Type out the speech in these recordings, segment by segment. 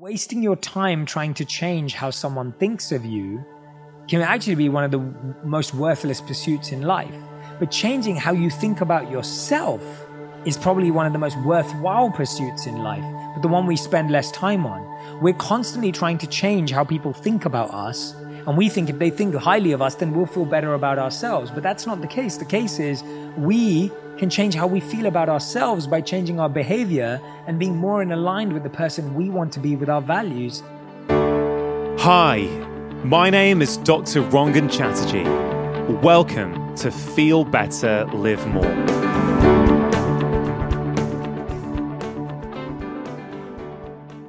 wasting your time trying to change how someone thinks of you can actually be one of the most worthless pursuits in life. But changing how you think about yourself is probably one of the most worthwhile pursuits in life, but the one we spend less time on. We're constantly trying to change how people think about us. And we think if they think highly of us, then we'll feel better about ourselves. But that's not the case. The case is we can change how we feel about ourselves by changing our behavior and being more in aligned with the person we want to be with our values. Hi, my name is Dr. Rangan Chatterjee. Welcome to Feel Better, Live More.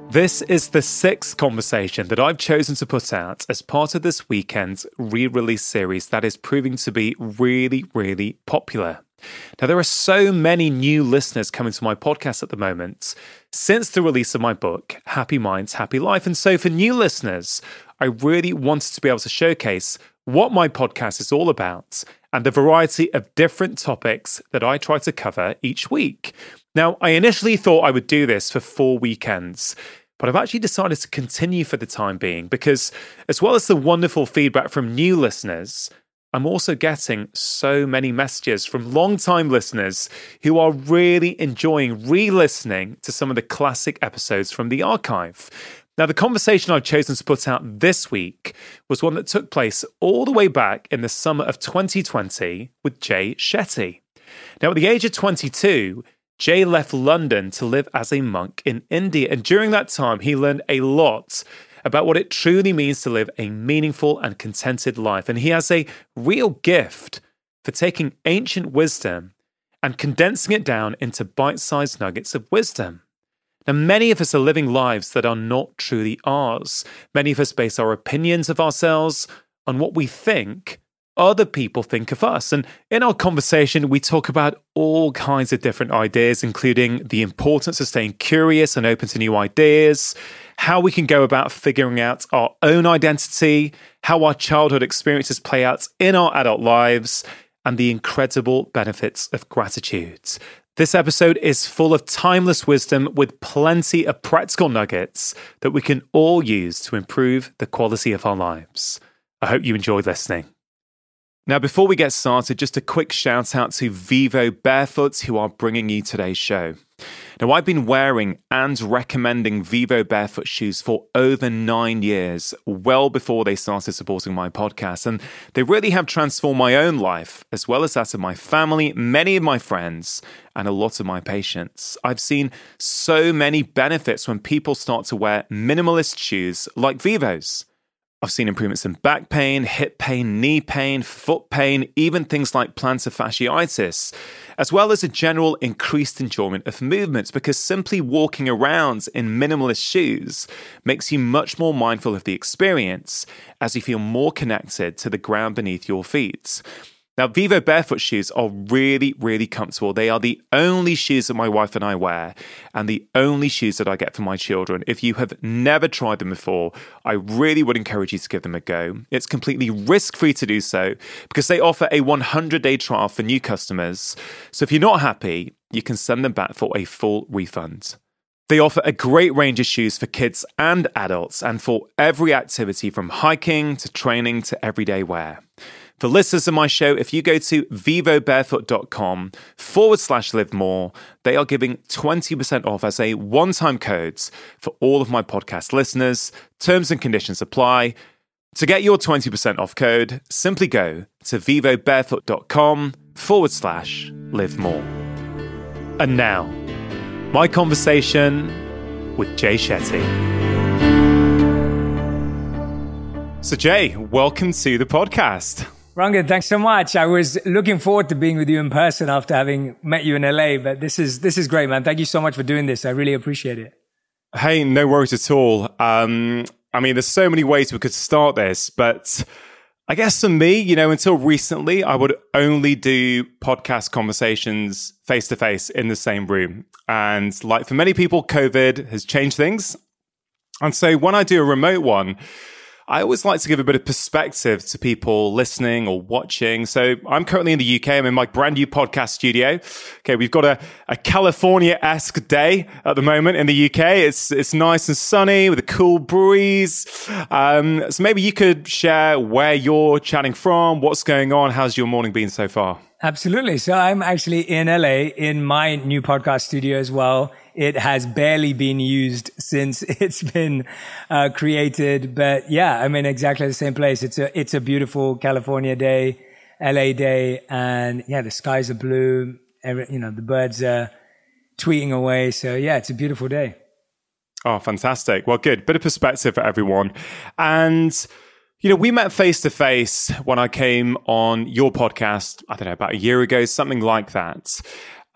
This is the sixth conversation that I've chosen to put out as part of this weekend's re release series that is proving to be really, really popular. Now, there are so many new listeners coming to my podcast at the moment since the release of my book, Happy Minds, Happy Life. And so, for new listeners, I really wanted to be able to showcase what my podcast is all about and the variety of different topics that I try to cover each week. Now, I initially thought I would do this for four weekends. But I've actually decided to continue for the time being because, as well as the wonderful feedback from new listeners, I'm also getting so many messages from long-time listeners who are really enjoying re listening to some of the classic episodes from the archive. Now, the conversation I've chosen to put out this week was one that took place all the way back in the summer of 2020 with Jay Shetty. Now, at the age of 22, Jay left London to live as a monk in India. And during that time, he learned a lot about what it truly means to live a meaningful and contented life. And he has a real gift for taking ancient wisdom and condensing it down into bite sized nuggets of wisdom. Now, many of us are living lives that are not truly ours. Many of us base our opinions of ourselves on what we think other people think of us. And in our conversation, we talk about all kinds of different ideas, including the importance of staying curious and open to new ideas, how we can go about figuring out our own identity, how our childhood experiences play out in our adult lives, and the incredible benefits of gratitude. This episode is full of timeless wisdom with plenty of practical nuggets that we can all use to improve the quality of our lives. I hope you enjoyed listening. Now, before we get started, just a quick shout out to Vivo Barefoot, who are bringing you today's show. Now, I've been wearing and recommending Vivo Barefoot shoes for over nine years, well before they started supporting my podcast. And they really have transformed my own life, as well as that of my family, many of my friends, and a lot of my patients. I've seen so many benefits when people start to wear minimalist shoes like Vivo's. I've seen improvements in back pain, hip pain, knee pain, foot pain, even things like plantar fasciitis, as well as a general increased enjoyment of movements because simply walking around in minimalist shoes makes you much more mindful of the experience as you feel more connected to the ground beneath your feet. Now, Vivo barefoot shoes are really, really comfortable. They are the only shoes that my wife and I wear, and the only shoes that I get for my children. If you have never tried them before, I really would encourage you to give them a go. It's completely risk free to do so because they offer a 100 day trial for new customers. So if you're not happy, you can send them back for a full refund. They offer a great range of shoes for kids and adults, and for every activity from hiking to training to everyday wear. For listeners of my show, if you go to vivobarefoot.com forward slash live more, they are giving 20% off as a one time code for all of my podcast listeners. Terms and conditions apply. To get your 20% off code, simply go to vivobarefoot.com forward slash live more. And now, my conversation with Jay Shetty. So, Jay, welcome to the podcast. Rangan, thanks so much. I was looking forward to being with you in person after having met you in LA, but this is this is great, man. Thank you so much for doing this. I really appreciate it. Hey, no worries at all. Um, I mean, there's so many ways we could start this, but I guess for me, you know, until recently, I would only do podcast conversations face to face in the same room. And like for many people, COVID has changed things. And so when I do a remote one, I always like to give a bit of perspective to people listening or watching. So I'm currently in the UK. I'm in my brand new podcast studio. Okay. We've got a, a California-esque day at the moment in the UK. It's, it's nice and sunny with a cool breeze. Um, so maybe you could share where you're chatting from, what's going on. How's your morning been so far? Absolutely. So I'm actually in LA in my new podcast studio as well. It has barely been used since it's been uh, created, but yeah, I'm in exactly the same place. It's a it's a beautiful California day, LA day, and yeah, the skies are blue. Every, you know, the birds are tweeting away. So yeah, it's a beautiful day. Oh, fantastic! Well, good. Bit of perspective for everyone, and you know, we met face to face when I came on your podcast, I don't know, about a year ago, something like that.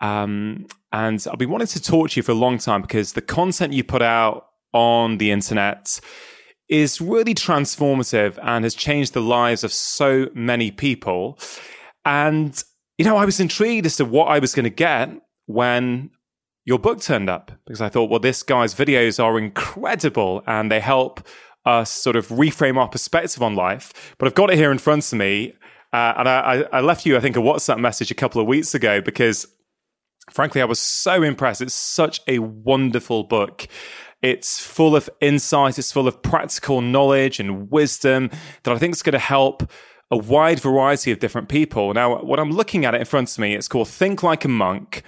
Um, and I've been wanting to talk to you for a long time because the content you put out on the internet is really transformative and has changed the lives of so many people. And, you know, I was intrigued as to what I was going to get when your book turned up because I thought, well, this guy's videos are incredible and they help us sort of reframe our perspective on life. But I've got it here in front of me. Uh, and I, I left you, I think, a WhatsApp message a couple of weeks ago because, frankly, I was so impressed. It's such a wonderful book. It's full of insight, it's full of practical knowledge and wisdom that I think is going to help a wide variety of different people. Now, what I'm looking at it in front of me, it's called Think Like a Monk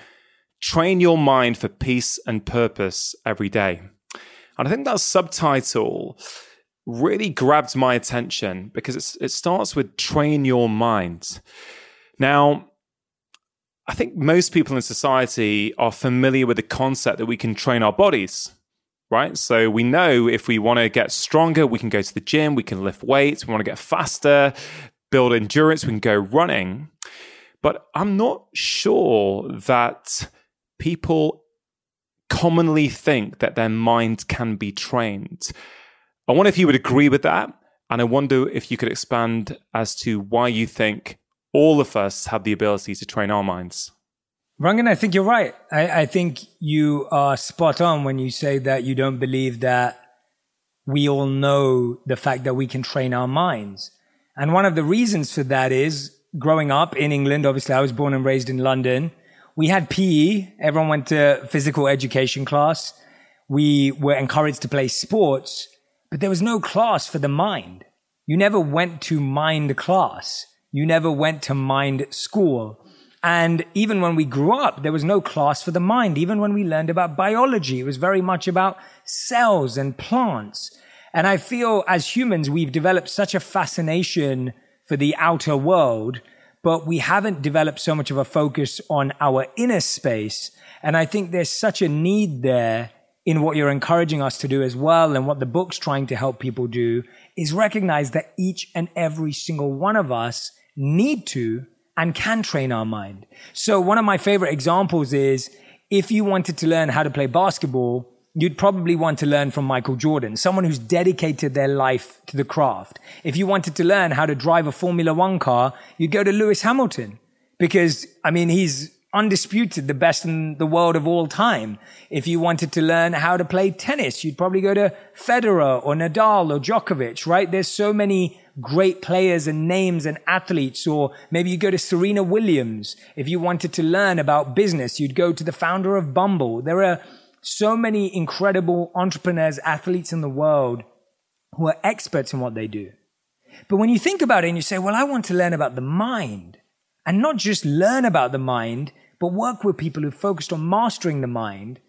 Train Your Mind for Peace and Purpose Every Day. And I think that subtitle really grabbed my attention because it starts with train your mind. Now, I think most people in society are familiar with the concept that we can train our bodies, right? So we know if we want to get stronger, we can go to the gym, we can lift weights, we want to get faster, build endurance, we can go running. But I'm not sure that people commonly think that their mind can be trained. I wonder if you would agree with that. And I wonder if you could expand as to why you think all of us have the ability to train our minds. Rangan, I think you're right. I, I think you are spot on when you say that you don't believe that we all know the fact that we can train our minds. And one of the reasons for that is growing up in England. Obviously, I was born and raised in London. We had PE. Everyone went to physical education class. We were encouraged to play sports but there was no class for the mind. You never went to mind class. You never went to mind school. And even when we grew up, there was no class for the mind. Even when we learned about biology, it was very much about cells and plants. And I feel as humans, we've developed such a fascination for the outer world, but we haven't developed so much of a focus on our inner space. And I think there's such a need there in what you're encouraging us to do as well and what the book's trying to help people do is recognize that each and every single one of us need to and can train our mind. So one of my favorite examples is if you wanted to learn how to play basketball, you'd probably want to learn from Michael Jordan, someone who's dedicated their life to the craft. If you wanted to learn how to drive a Formula One car, you'd go to Lewis Hamilton because, I mean, he's undisputed the best in the world of all time. If you wanted to learn how to play tennis, you'd probably go to Federer or Nadal or Djokovic, right? There's so many great players and names and athletes, or maybe you go to Serena Williams. If you wanted to learn about business, you'd go to the founder of Bumble. There are so many incredible entrepreneurs, athletes in the world who are experts in what they do. But when you think about it and you say, well, I want to learn about the mind, and not just learn about the mind, but work with people who focused on mastering the mind,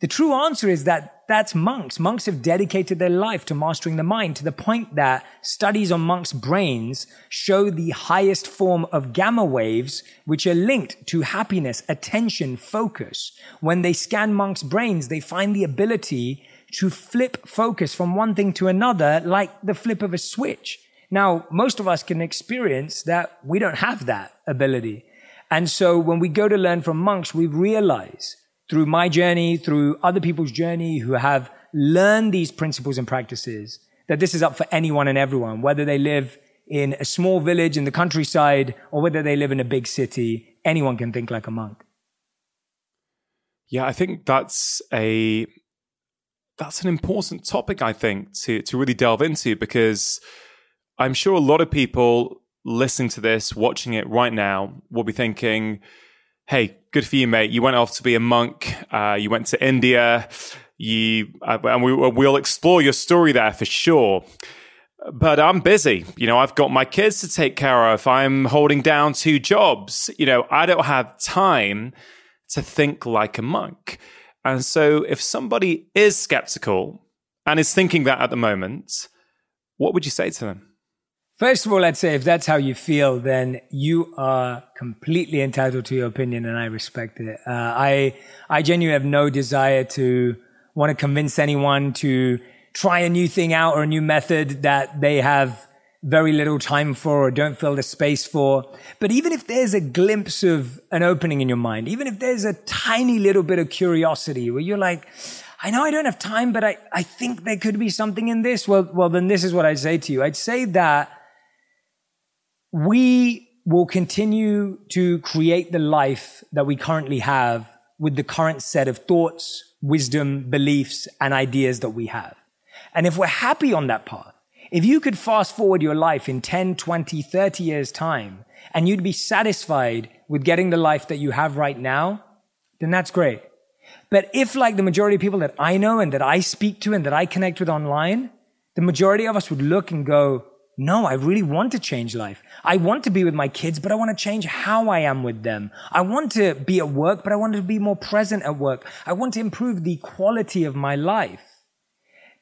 the true answer is that that's monks. Monks have dedicated their life to mastering the mind to the point that studies on monks' brains show the highest form of gamma waves, which are linked to happiness, attention, focus. When they scan monks' brains, they find the ability to flip focus from one thing to another like the flip of a switch. Now, most of us can experience that we don't have that ability. And so when we go to learn from monks, we realize through my journey, through other people's journey who have learned these principles and practices, that this is up for anyone and everyone, whether they live in a small village in the countryside or whether they live in a big city, anyone can think like a monk. Yeah, I think that's a that's an important topic, I think, to, to really delve into because I'm sure a lot of people listening to this, watching it right now, will be thinking, hey, good for you, mate. You went off to be a monk. Uh, you went to India. You, uh, and we, we'll explore your story there for sure. But I'm busy. You know, I've got my kids to take care of. I'm holding down two jobs. You know, I don't have time to think like a monk. And so if somebody is skeptical and is thinking that at the moment, what would you say to them? First of all, I'd say if that's how you feel, then you are completely entitled to your opinion and I respect it. Uh, I, I genuinely have no desire to want to convince anyone to try a new thing out or a new method that they have very little time for or don't feel the space for. But even if there's a glimpse of an opening in your mind, even if there's a tiny little bit of curiosity where you're like, I know I don't have time, but I, I think there could be something in this. Well, well, then this is what I'd say to you. I'd say that we will continue to create the life that we currently have with the current set of thoughts, wisdom, beliefs, and ideas that we have. And if we're happy on that path, if you could fast forward your life in 10, 20, 30 years time and you'd be satisfied with getting the life that you have right now, then that's great. But if like the majority of people that I know and that I speak to and that I connect with online, the majority of us would look and go, no, I really want to change life. I want to be with my kids, but I want to change how I am with them. I want to be at work, but I want to be more present at work. I want to improve the quality of my life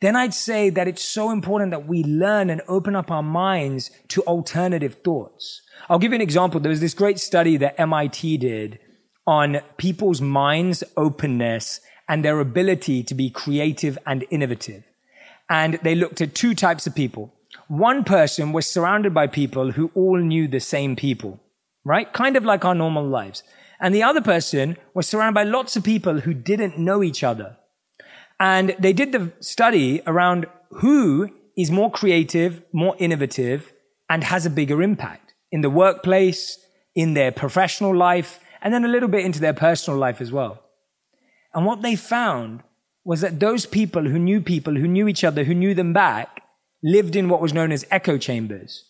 then I'd say that it's so important that we learn and open up our minds to alternative thoughts. I'll give you an example. There was this great study that MIT did on people's minds' openness and their ability to be creative and innovative. And they looked at two types of people. One person was surrounded by people who all knew the same people, right? Kind of like our normal lives. And the other person was surrounded by lots of people who didn't know each other. And they did the study around who is more creative, more innovative, and has a bigger impact in the workplace, in their professional life, and then a little bit into their personal life as well. And what they found was that those people who knew people who knew each other, who knew them back, lived in what was known as echo chambers.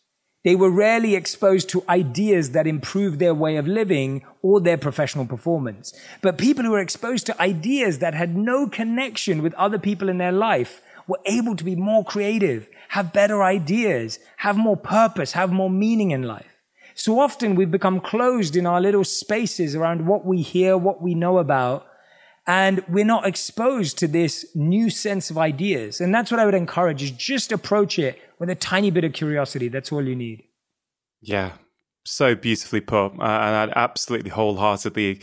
They were rarely exposed to ideas that improved their way of living or their professional performance. But people who were exposed to ideas that had no connection with other people in their life were able to be more creative, have better ideas, have more purpose, have more meaning in life. So often we've become closed in our little spaces around what we hear, what we know about, and we're not exposed to this new sense of ideas. And that's what I would encourage is just approach it with a tiny bit of curiosity. That's all you need. Yeah, so beautifully put. Uh, and I'd absolutely wholeheartedly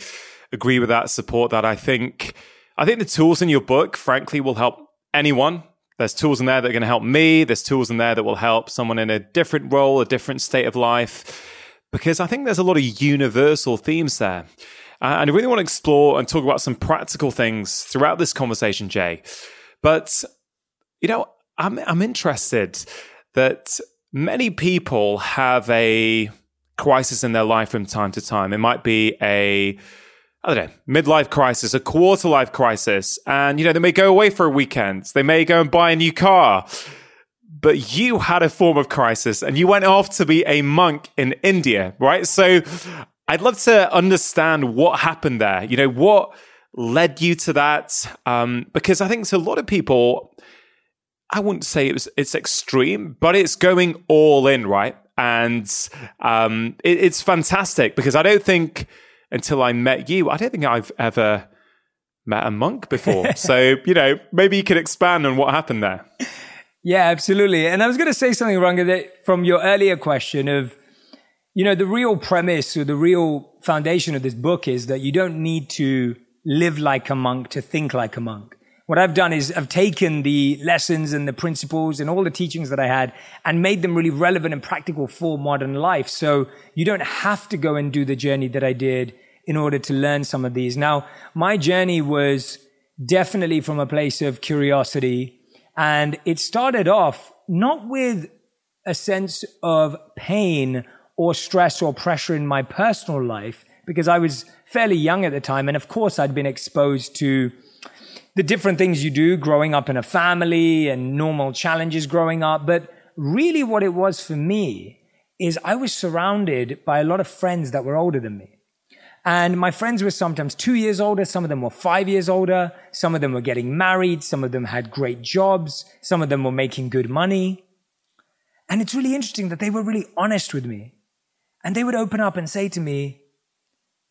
agree with that, support that. I think, I think the tools in your book, frankly, will help anyone. There's tools in there that are going to help me. There's tools in there that will help someone in a different role, a different state of life, because I think there's a lot of universal themes there. Uh, and I really want to explore and talk about some practical things throughout this conversation, Jay. But, you know, I'm, I'm interested that many people have a crisis in their life from time to time. It might be a, I don't know, midlife crisis, a quarter life crisis. And, you know, they may go away for a weekend. They may go and buy a new car. But you had a form of crisis and you went off to be a monk in India, right? So I'd love to understand what happened there. You know, what led you to that? Um, because I think to a lot of people, I wouldn't say it was it's extreme, but it's going all in, right? And um, it, it's fantastic because I don't think until I met you, I don't think I've ever met a monk before. so you know, maybe you could expand on what happened there. Yeah, absolutely. And I was going to say something, Rangan, that from your earlier question of you know, the real premise or the real foundation of this book is that you don't need to live like a monk to think like a monk. What I've done is I've taken the lessons and the principles and all the teachings that I had and made them really relevant and practical for modern life. So you don't have to go and do the journey that I did in order to learn some of these. Now, my journey was definitely from a place of curiosity and it started off not with a sense of pain or stress or pressure in my personal life because I was fairly young at the time. And of course, I'd been exposed to, the different things you do growing up in a family and normal challenges growing up. But really what it was for me is I was surrounded by a lot of friends that were older than me. And my friends were sometimes two years older. Some of them were five years older. Some of them were getting married. Some of them had great jobs. Some of them were making good money. And it's really interesting that they were really honest with me. And they would open up and say to me,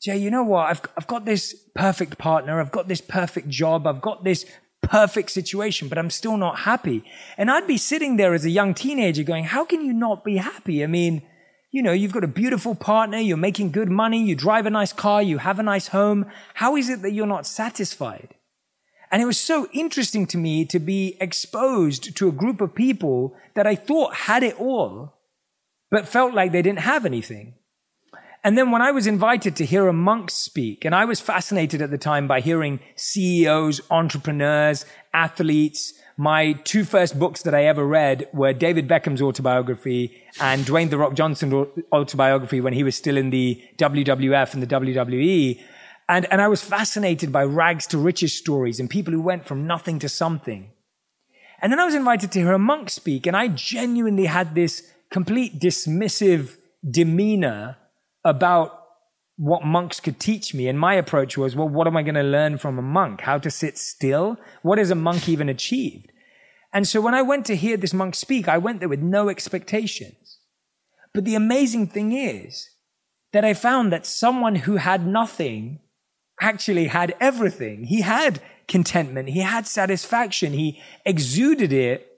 Jay, you know what? I've, I've got this perfect partner. I've got this perfect job. I've got this perfect situation, but I'm still not happy. And I'd be sitting there as a young teenager going, how can you not be happy? I mean, you know, you've got a beautiful partner, you're making good money, you drive a nice car, you have a nice home. How is it that you're not satisfied? And it was so interesting to me to be exposed to a group of people that I thought had it all, but felt like they didn't have anything. And then when I was invited to hear a monk speak, and I was fascinated at the time by hearing CEOs, entrepreneurs, athletes, my two first books that I ever read were David Beckham's autobiography and Dwayne The Rock Johnson's autobiography when he was still in the WWF and the WWE. And, and I was fascinated by rags to riches stories and people who went from nothing to something. And then I was invited to hear a monk speak and I genuinely had this complete dismissive demeanor about what monks could teach me. And my approach was, well, what am I going to learn from a monk? How to sit still? What has a monk even achieved? And so when I went to hear this monk speak, I went there with no expectations. But the amazing thing is that I found that someone who had nothing actually had everything. He had contentment. He had satisfaction. He exuded it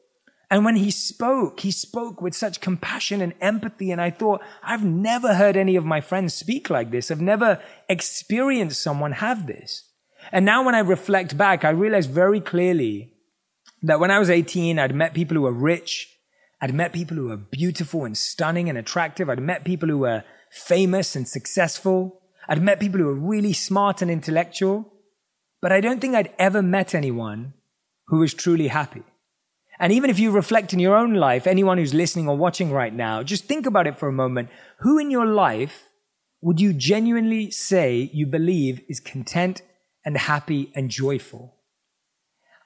and when he spoke, he spoke with such compassion and empathy. And I thought, I've never heard any of my friends speak like this. I've never experienced someone have this. And now when I reflect back, I realize very clearly that when I was 18, I'd met people who were rich. I'd met people who were beautiful and stunning and attractive. I'd met people who were famous and successful. I'd met people who were really smart and intellectual. But I don't think I'd ever met anyone who was truly happy. And even if you reflect in your own life, anyone who's listening or watching right now, just think about it for a moment. Who in your life would you genuinely say you believe is content and happy and joyful?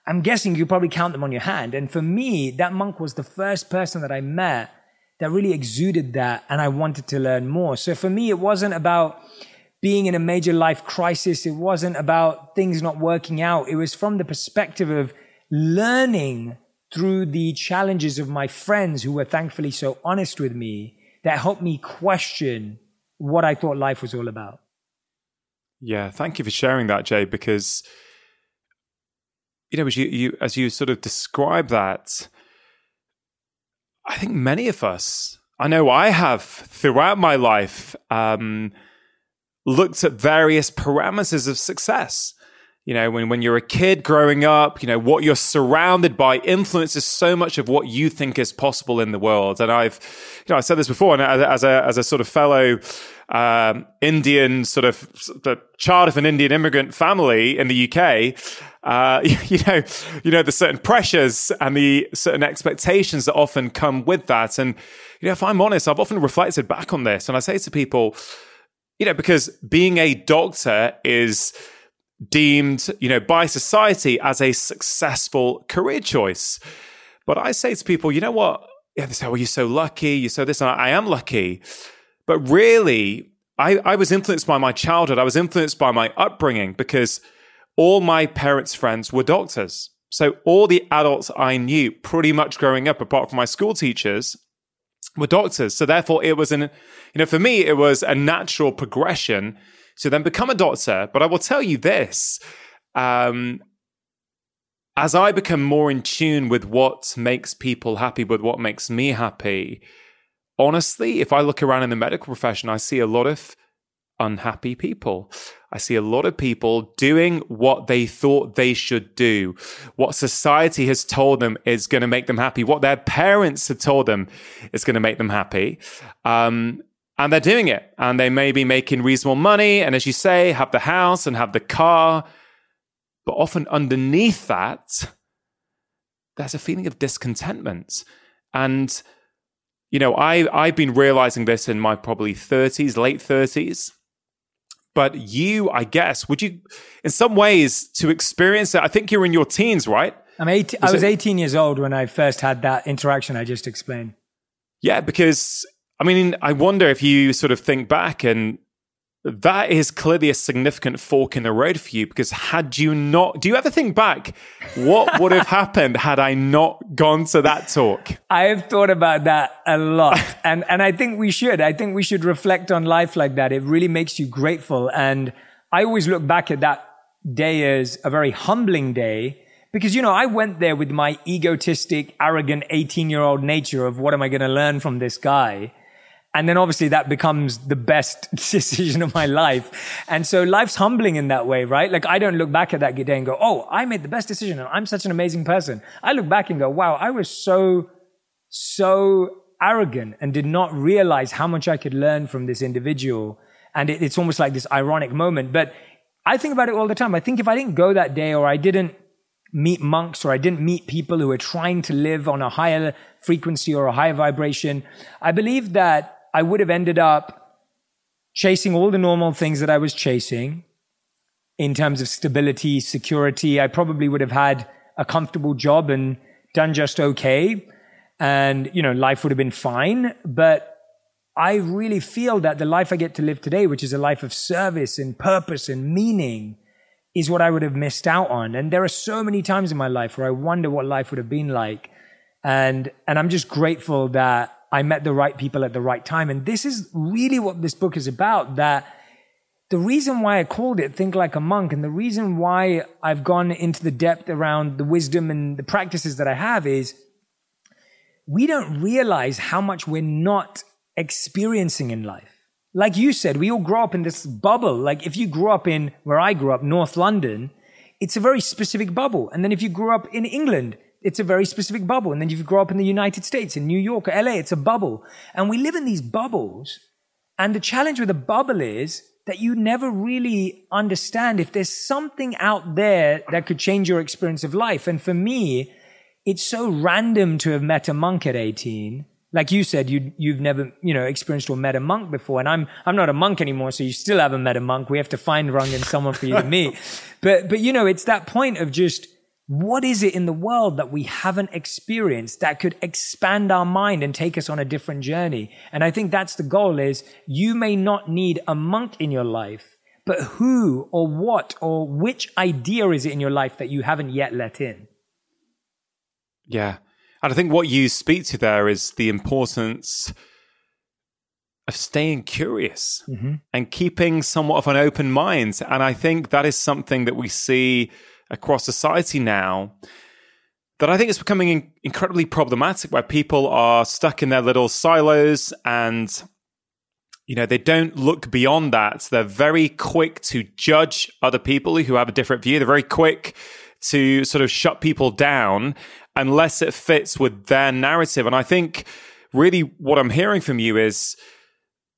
I'm guessing you probably count them on your hand. And for me, that monk was the first person that I met that really exuded that. And I wanted to learn more. So for me, it wasn't about being in a major life crisis. It wasn't about things not working out. It was from the perspective of learning through the challenges of my friends who were thankfully so honest with me that helped me question what I thought life was all about. Yeah, thank you for sharing that, Jay, because you know, as you, you as you sort of describe that, I think many of us, I know I have throughout my life, um, looked at various parameters of success you know when, when you're a kid growing up you know what you're surrounded by influences so much of what you think is possible in the world. And i've you know i said this before and as a as a sort of fellow um, indian sort of the child of an indian immigrant family in the uk uh, you know you know the certain pressures and the certain expectations that often come with that. And you know if i'm honest i've often reflected back on this and i say to people you know because being a doctor is deemed, you know, by society as a successful career choice. But I say to people, you know what? Yeah, they say, well, you're so lucky, you're so this, and I, I am lucky. But really, I, I was influenced by my childhood. I was influenced by my upbringing because all my parents' friends were doctors. So all the adults I knew pretty much growing up, apart from my school teachers, were doctors. So therefore it was an, you know, for me, it was a natural progression to then become a doctor. But I will tell you this. Um, as I become more in tune with what makes people happy, with what makes me happy, honestly, if I look around in the medical profession, I see a lot of unhappy people. I see a lot of people doing what they thought they should do, what society has told them is going to make them happy, what their parents have told them is going to make them happy. Um, and they're doing it and they may be making reasonable money and as you say have the house and have the car but often underneath that there's a feeling of discontentment and you know i i've been realizing this in my probably 30s late 30s but you, I guess, would you, in some ways, to experience it? I think you're in your teens, right? I'm 18, was I was 18 years old when I first had that interaction I just explained. Yeah, because I mean, I wonder if you sort of think back and that is clearly a significant fork in the road for you because had you not do you ever think back what would have happened had i not gone to that talk? I have thought about that a lot. And and i think we should. I think we should reflect on life like that. It really makes you grateful. And i always look back at that day as a very humbling day because you know i went there with my egotistic arrogant 18 year old nature of what am i going to learn from this guy and then obviously that becomes the best decision of my life. And so life's humbling in that way, right? Like I don't look back at that day and go, Oh, I made the best decision and I'm such an amazing person. I look back and go, wow, I was so, so arrogant and did not realize how much I could learn from this individual. And it, it's almost like this ironic moment. But I think about it all the time. I think if I didn't go that day or I didn't meet monks or I didn't meet people who were trying to live on a higher frequency or a higher vibration, I believe that I would have ended up chasing all the normal things that I was chasing in terms of stability, security. I probably would have had a comfortable job and done just okay. And, you know, life would have been fine. But I really feel that the life I get to live today, which is a life of service and purpose and meaning, is what I would have missed out on. And there are so many times in my life where I wonder what life would have been like. And, and I'm just grateful that I met the right people at the right time. And this is really what this book is about that the reason why I called it Think Like a Monk and the reason why I've gone into the depth around the wisdom and the practices that I have is we don't realize how much we're not experiencing in life. Like you said, we all grow up in this bubble. Like if you grew up in where I grew up, North London, it's a very specific bubble. And then if you grew up in England, it's a very specific bubble. And then if you grow up in the United States, in New York or LA, it's a bubble. And we live in these bubbles. And the challenge with a bubble is that you never really understand if there's something out there that could change your experience of life. And for me, it's so random to have met a monk at 18. Like you said, you, you've never, you know, experienced or met a monk before. And I'm, I'm not a monk anymore. So you still haven't met a monk. We have to find Rangan someone for you to meet. But, but, you know, it's that point of just, what is it in the world that we haven't experienced that could expand our mind and take us on a different journey? And I think that's the goal is you may not need a monk in your life, but who or what or which idea is it in your life that you haven't yet let in? Yeah. And I think what you speak to there is the importance of staying curious mm-hmm. and keeping somewhat of an open mind. And I think that is something that we see across society now that I think is becoming incredibly problematic where people are stuck in their little silos and you know they don't look beyond that. They're very quick to judge other people who have a different view. They're very quick to sort of shut people down unless it fits with their narrative. And i think really what i'm hearing from you is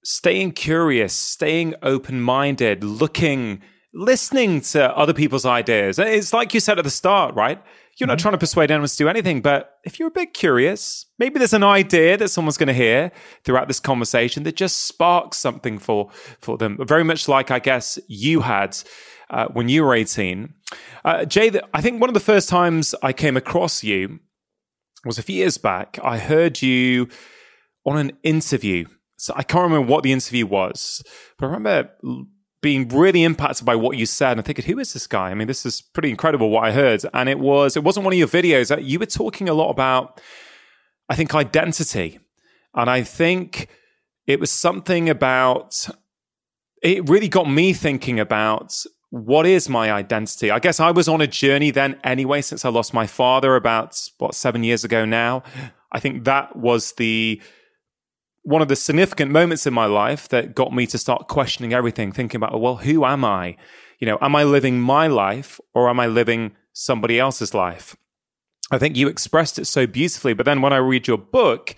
staying curious staying open-minded looking listening to other people's ideas. It's like you said at the start, right? You're not mm-hmm. trying to persuade anyone to do anything, but if you're a bit curious, maybe there's an idea that someone's going to hear throughout this conversation that just sparks something for for them. Very much like I guess you had uh, when you were 18. Uh, Jay, I think one of the first times I came across you was a few years back. I heard you on an interview. So I can't remember what the interview was, but I remember being really impacted by what you said and thinking, who is this guy? I mean, this is pretty incredible what I heard. And it was, it wasn't one of your videos. Uh, you were talking a lot about, I think, identity. And I think it was something about, it really got me thinking about what is my identity? I guess I was on a journey then anyway, since I lost my father about, what, seven years ago now. I think that was the, one of the significant moments in my life that got me to start questioning everything, thinking about, well, who am I? You know, am I living my life or am I living somebody else's life? I think you expressed it so beautifully. But then when I read your book,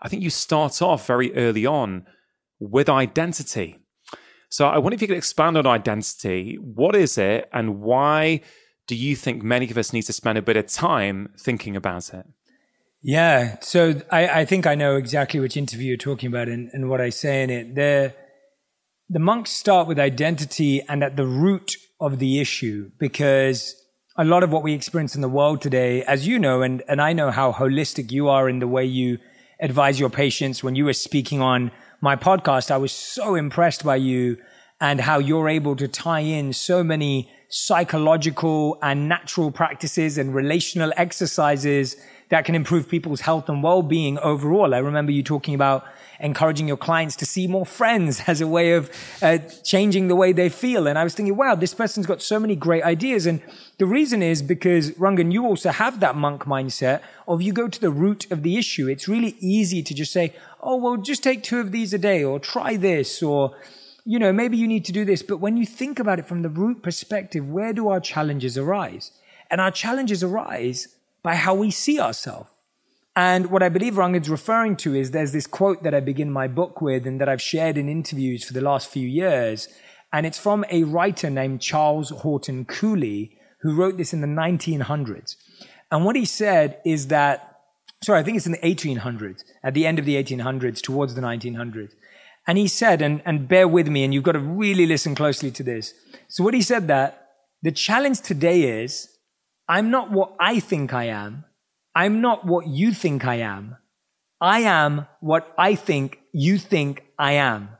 I think you start off very early on with identity. So I wonder if you could expand on identity. What is it and why do you think many of us need to spend a bit of time thinking about it? Yeah. So I, I think I know exactly which interview you're talking about and, and what I say in it. There, the monks start with identity and at the root of the issue because a lot of what we experience in the world today, as you know, and, and I know how holistic you are in the way you advise your patients. When you were speaking on my podcast, I was so impressed by you and how you're able to tie in so many psychological and natural practices and relational exercises that can improve people's health and well-being overall. I remember you talking about encouraging your clients to see more friends as a way of uh, changing the way they feel. And I was thinking, wow, this person's got so many great ideas. And the reason is because Rangan, you also have that monk mindset of you go to the root of the issue. It's really easy to just say, oh, well, just take two of these a day or try this or, you know, maybe you need to do this. But when you think about it from the root perspective, where do our challenges arise? And our challenges arise by how we see ourselves. And what I believe Rangan's referring to is there's this quote that I begin my book with and that I've shared in interviews for the last few years. And it's from a writer named Charles Horton Cooley, who wrote this in the 1900s. And what he said is that, sorry, I think it's in the 1800s, at the end of the 1800s, towards the 1900s. And he said, and, and bear with me, and you've got to really listen closely to this. So what he said that the challenge today is, I'm not what I think I am. I'm not what you think I am. I am what I think you think I am.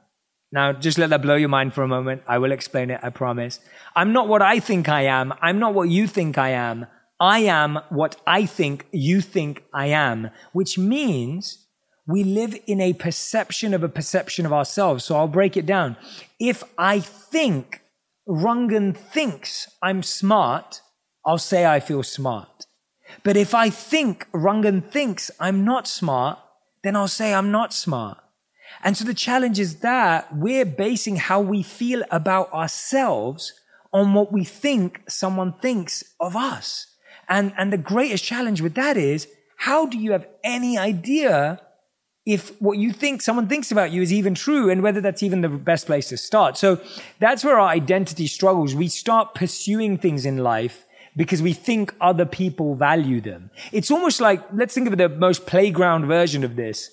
Now, just let that blow your mind for a moment. I will explain it, I promise. I'm not what I think I am. I'm not what you think I am. I am what I think you think I am, which means we live in a perception of a perception of ourselves. So I'll break it down. If I think Rangan thinks I'm smart, I'll say I feel smart. But if I think Rangan thinks I'm not smart, then I'll say I'm not smart. And so the challenge is that we're basing how we feel about ourselves on what we think someone thinks of us. And, and the greatest challenge with that is how do you have any idea if what you think someone thinks about you is even true and whether that's even the best place to start? So that's where our identity struggles. We start pursuing things in life because we think other people value them. It's almost like, let's think of the most playground version of this.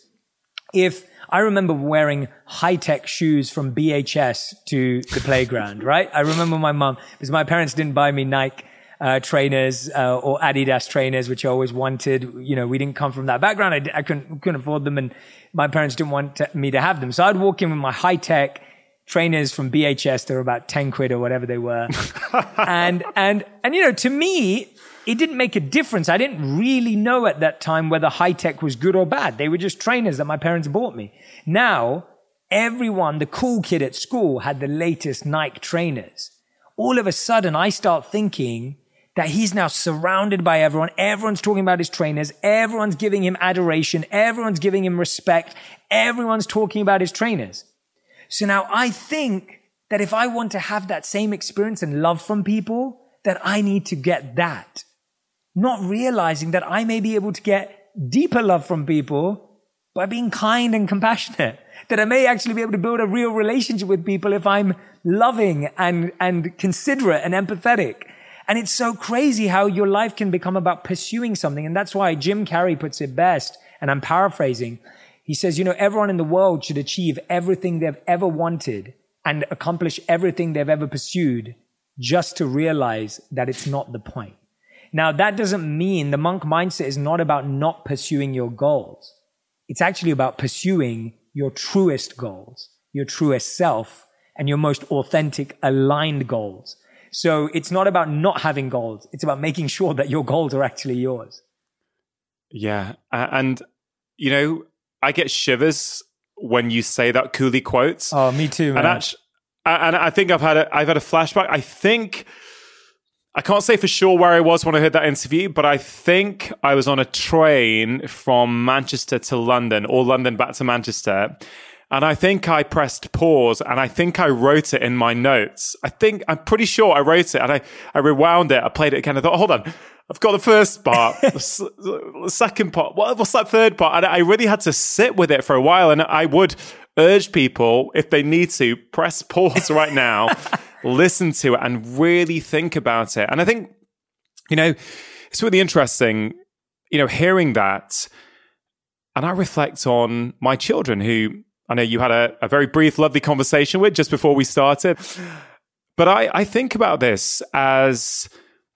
If I remember wearing Hi-Tec shoes from BHS to the playground, right? I remember my mom, because my parents didn't buy me Nike uh, trainers uh, or Adidas trainers, which I always wanted. You know, we didn't come from that background. I, I couldn't, couldn't afford them, and my parents didn't want to, me to have them. So I'd walk in with my Hi-Tec trainers from BHS. They were about 10 quid or whatever they were. and, and, and, you know, to me, it didn't make a difference. I didn't really know at that time whether Hi-Tec was good or bad. They were just trainers that my parents bought me. Now, everyone, the cool kid at school had the latest Nike trainers. All of a sudden, I start thinking that he's now surrounded by everyone. Everyone's talking about his trainers. Everyone's giving him adoration. Everyone's giving him respect. Everyone's talking about his trainers. So now I think that if I want to have that same experience and love from people, that I need to get that. Not realizing that I may be able to get deeper love from people by being kind and compassionate. That I may actually be able to build a real relationship with people if I'm loving and, and considerate and empathetic. And it's so crazy how your life can become about pursuing something. And that's why Jim Carrey puts it best. And I'm paraphrasing. He says, you know, everyone in the world should achieve everything they've ever wanted and accomplish everything they've ever pursued just to realize that it's not the point. Now, that doesn't mean the monk mindset is not about not pursuing your goals. It's actually about pursuing your truest goals, your truest self, and your most authentic, aligned goals. So it's not about not having goals. It's about making sure that your goals are actually yours. Yeah. And, you know, I get shivers when you say that Cooley quotes. Oh, me too. Man. And actually, and I think I've had a, I've had a flashback. I think I can't say for sure where I was when I heard that interview, but I think I was on a train from Manchester to London or London back to Manchester. And I think I pressed pause and I think I wrote it in my notes. I think, I'm pretty sure I wrote it and I, I rewound it. I played it again. I thought, hold on. I've got the first part, the second part. What, what's that third part? And I really had to sit with it for a while. And I would urge people, if they need to, press pause right now, listen to it, and really think about it. And I think, you know, it's really interesting, you know, hearing that. And I reflect on my children who I know you had a, a very brief, lovely conversation with just before we started. But I, I think about this as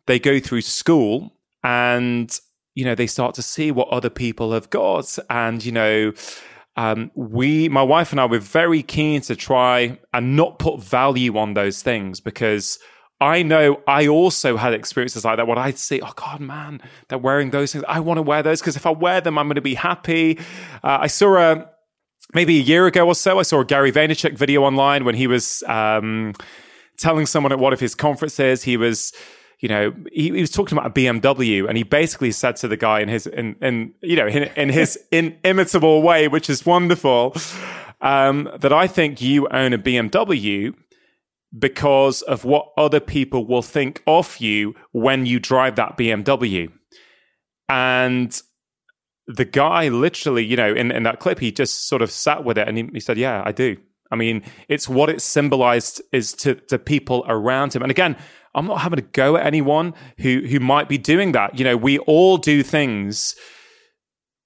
they go through school and, you know, they start to see what other people have got. And, you know, um, we, my wife and I were very keen to try and not put value on those things because I know I also had experiences like that. When I'd see, oh God, man, they're wearing those things. I want to wear those because if I wear them, I'm going to be happy. Uh, I saw a maybe a year ago or so. I saw a Gary Vaynerchuk video online when he was um, telling someone at one of his conferences he was. You know, he, he, was talking about a BMW, and he basically said to the guy in his, in, in you know, in, in his inimitable way, which is wonderful, um, that I think you own a BMW because of what other people will think of you when you drive that BMW. And the guy literally, you know, in, in that clip, he just sort of sat with it and he, he said, Yeah, I do. I mean, it's what it symbolized is to, to people around him. And again, I'm not having to go at anyone who, who might be doing that. You know, we all do things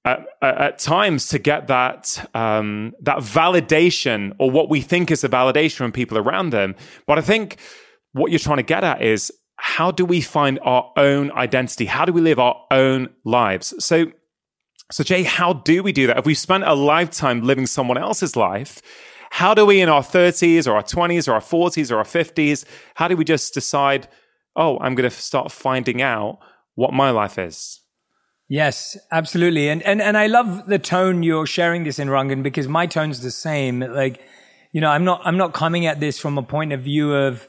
at, at, times to get that um, that validation or what we think is a validation from people around them. But I think what you're trying to get at is how do we find our own identity? How do we live our own lives? So, so Jay, how do we do that? If we spent a lifetime living someone else's life, how do we in our 30s or our 20s or our 40s or our 50s, how do we just decide, oh, I'm going to start finding out what my life is? Yes, absolutely. And, and, and I love the tone you're sharing this in Rangan because my tone's the same. Like, you know, I'm not, I'm not coming at this from a point of view of,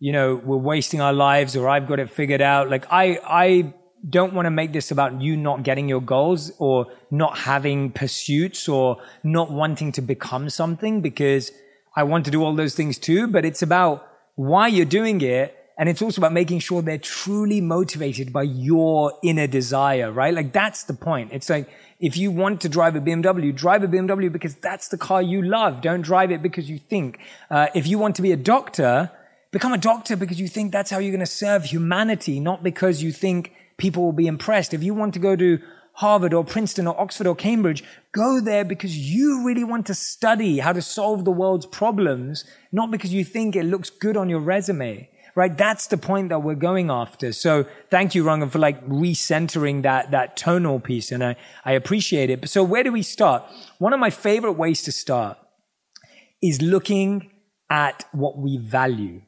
you know, we're wasting our lives or I've got it figured out. Like I, I don't want to make this about you not getting your goals or not having pursuits or not wanting to become something because I want to do all those things too. But it's about why you're doing it and it's also about making sure they're truly motivated by your inner desire, right? Like that's the point. It's like, if you want to drive a BMW, drive a BMW because that's the car you love. Don't drive it because you think. Uh, if you want to be a doctor, become a doctor because you think that's how you're going to serve humanity, not because you think people will be impressed. If you want to go to Harvard or Princeton or Oxford or Cambridge, go there because you really want to study how to solve the world's problems, not because you think it looks good on your resume right? That's the point that we're going after. So thank you, Rangan, for like recentering that, that tonal piece. And I, I appreciate it. So where do we start? One of my favorite ways to start is looking at what we value.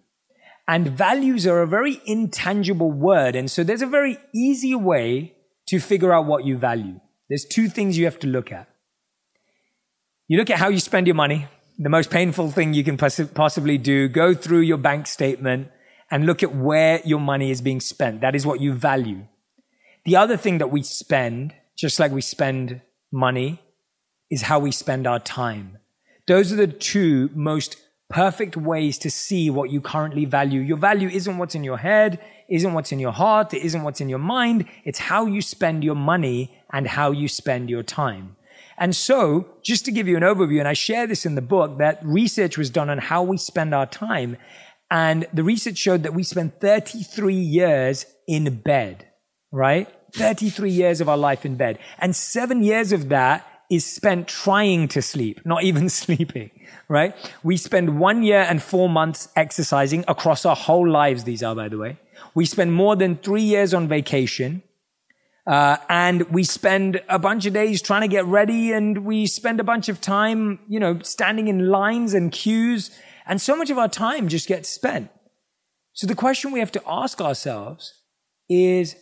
And values are a very intangible word. And so there's a very easy way to figure out what you value. There's two things you have to look at. You look at how you spend your money, the most painful thing you can poss- possibly do. Go through your bank statement and look at where your money is being spent. That is what you value. The other thing that we spend, just like we spend money, is how we spend our time. Those are the two most perfect ways to see what you currently value. Your value isn't what's in your head, isn't what's in your heart, it isn't what's in your mind. It's how you spend your money and how you spend your time. And so, just to give you an overview, and I share this in the book, that research was done on how we spend our time. And the research showed that we spend 33 years in bed, right? 33 years of our life in bed. And seven years of that is spent trying to sleep, not even sleeping, right? We spend one year and four months exercising across our whole lives. These are, by the way. We spend more than three years on vacation. Uh, and we spend a bunch of days trying to get ready and we spend a bunch of time, you know, standing in lines and queues and so much of our time just gets spent. So the question we have to ask ourselves is,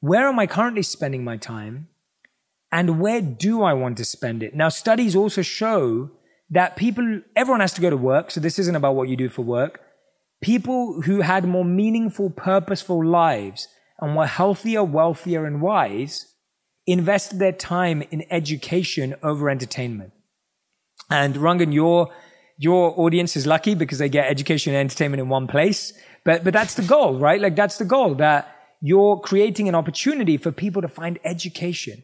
where am I currently spending my time? And where do I want to spend it? Now, studies also show that people, everyone has to go to work. So this isn't about what you do for work. People who had more meaningful, purposeful lives and were healthier, wealthier, and wise invested their time in education over entertainment. And Rangan, your your audience is lucky because they get education and entertainment in one place. But, but that's the goal, right? Like that's the goal that you're creating an opportunity for people to find education.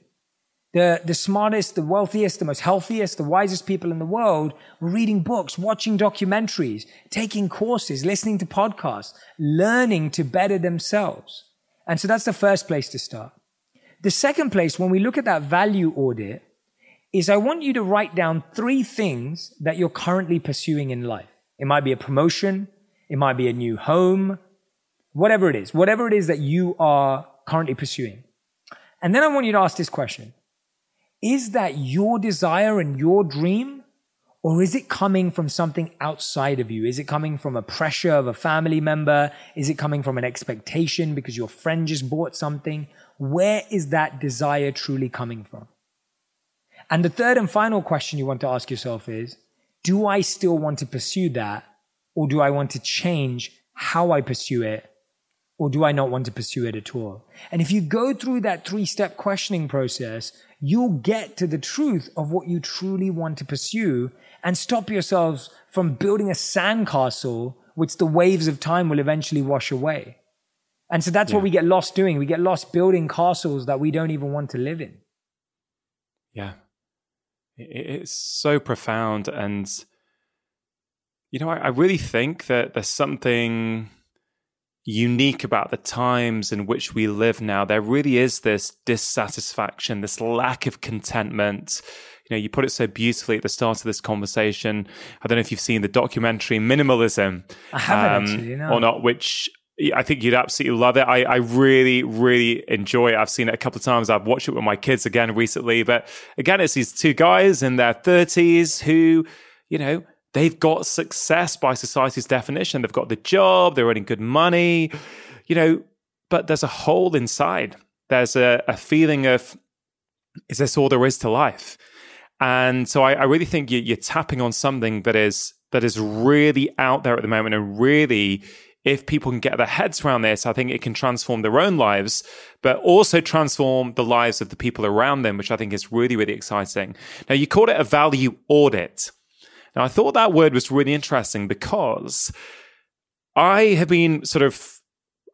The, the smartest, the wealthiest, the most healthiest, the wisest people in the world were reading books, watching documentaries, taking courses, listening to podcasts, learning to better themselves. And so that's the first place to start. The second place, when we look at that value audit, is I want you to write down three things that you're currently pursuing in life. It might be a promotion. It might be a new home, whatever it is, whatever it is that you are currently pursuing. And then I want you to ask this question. Is that your desire and your dream? Or is it coming from something outside of you? Is it coming from a pressure of a family member? Is it coming from an expectation because your friend just bought something? Where is that desire truly coming from? And the third and final question you want to ask yourself is, do I still want to pursue that? Or do I want to change how I pursue it? Or do I not want to pursue it at all? And if you go through that three step questioning process, you'll get to the truth of what you truly want to pursue and stop yourselves from building a sandcastle, which the waves of time will eventually wash away. And so that's yeah. what we get lost doing. We get lost building castles that we don't even want to live in. Yeah. It's so profound. And, you know, I, really think that there's something unique about the times in which we live now. There really is this dissatisfaction, this lack of contentment. You know, you put it so beautifully at the start of this conversation. I don't know if you've seen the documentary Minimalism. I haven't um, actually, no. Or not, which I think you'd absolutely love it. I, I really, really enjoy it. I've seen it a couple of times. I've watched it with my kids again recently. But again, it's these two guys in their 30s who, you know, they've got success by society's definition. They've got the job, they're earning good money, you know, but there's a hole inside. There's a, a feeling of, is this all there is to life? And so I, I really think you, you're tapping on something that is that is really out there at the moment and really if people can get their heads around this, I think it can transform their own lives, but also transform the lives of the people around them, which I think is really, really exciting. Now, you called it a value audit. Now, I thought that word was really interesting because I have been sort of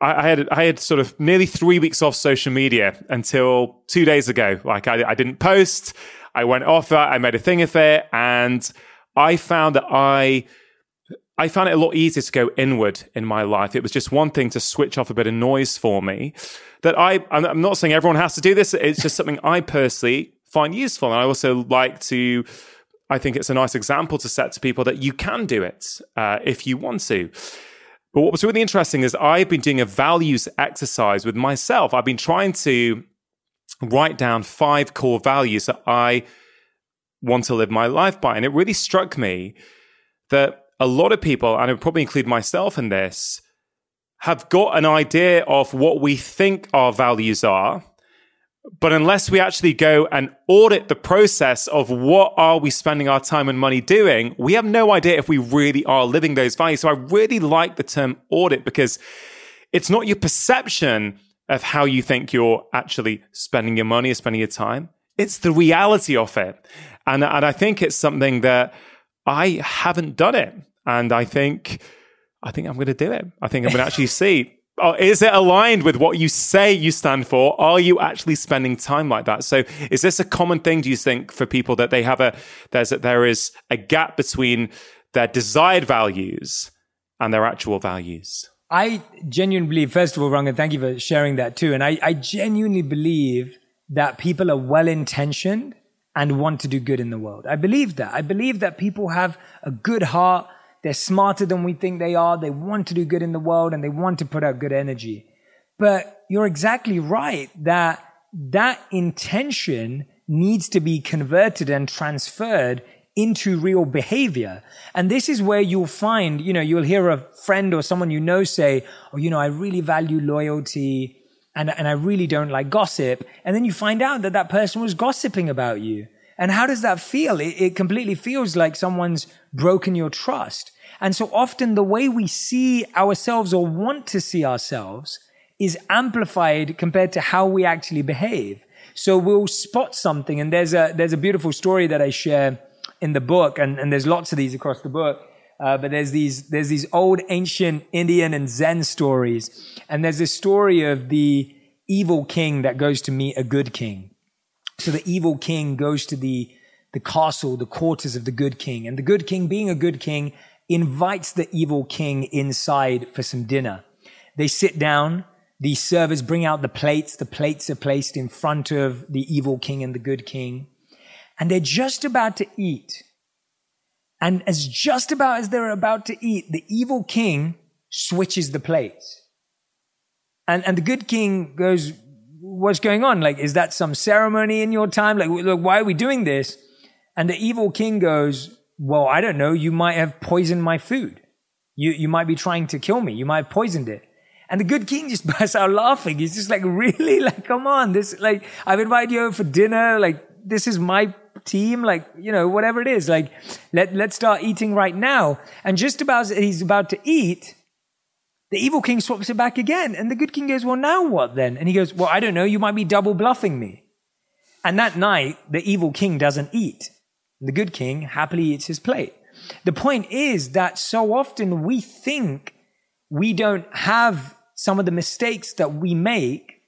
I, had I had sort of nearly three weeks off social media until two days ago. Like I, I didn't post. I went off it. I made a thing of it, and I found that I I found it a lot easier to go inward in my life. It was just one thing to switch off a bit of noise for me. That I, I'm not saying everyone has to do this. It's just something I personally find useful. And I also like to, I think it's a nice example to set to people that you can do it uh, if you want to. But what was really interesting is I've been doing a values exercise with myself. I've been trying to write down five core values that I want to live my life by. And it really struck me that a lot of people, and I would probably include myself in this, have got an idea of what we think our values are. But unless we actually go and audit the process of what are we spending our time and money doing, we have no idea if we really are living those values. So I really like the term audit because it's not your perception of how you think you're actually spending your money or spending your time. It's the reality of it. And, and I think it's something that I haven't done it. And I think, I think I'm going to do it. I think I'm going to actually see. Oh, is it aligned with what you say you stand for? Are you actually spending time like that? So, is this a common thing? Do you think for people that they have a there's a, there is a gap between their desired values and their actual values? I genuinely believe, first of all, Rangan, thank you for sharing that too. And I, I genuinely believe that people are well intentioned and want to do good in the world. I believe that. I believe that people have a good heart they're smarter than we think they are. They want to do good in the world and they want to put out good energy. But you're exactly right that that intention needs to be converted and transferred into real behavior. And this is where you'll find, you know, you'll hear a friend or someone you know say, oh, you know, I really value loyalty and, and I really don't like gossip. And then you find out that that person was gossiping about you. And how does that feel? It, it completely feels like someone's broken your trust. And so often the way we see ourselves or want to see ourselves is amplified compared to how we actually behave. So we'll spot something and there's a, there's a beautiful story that I share in the book and, and there's lots of these across the book. Uh, but there's these, there's these old ancient Indian and Zen stories. And there's this story of the evil king that goes to meet a good king. So the evil king goes to the, the castle, the quarters of the good king. And the good king, being a good king, invites the evil king inside for some dinner. They sit down. The servers bring out the plates. The plates are placed in front of the evil king and the good king. and they're just about to eat. And as just about as they're about to eat, the evil king switches the plates. And, and the good king goes, what's going on? Like, is that some ceremony in your time? Like, look, why are we doing this? And the evil king goes, well, I don't know. You might have poisoned my food. You, you might be trying to kill me. You might have poisoned it. And the good king just bursts out laughing. He's just like, really? Like, come on. This, like, I've invited you over for dinner. Like, this is my team. Like, you know, whatever it is. Like, let, let's start eating right now. And just about he's about to eat, the evil king swaps it back again. And the good king goes, well, now what then? And he goes, well, I don't know. You might be double bluffing me. And that night, the evil king doesn't eat. The good king happily eats his plate. The point is that so often we think we don't have some of the mistakes that we make,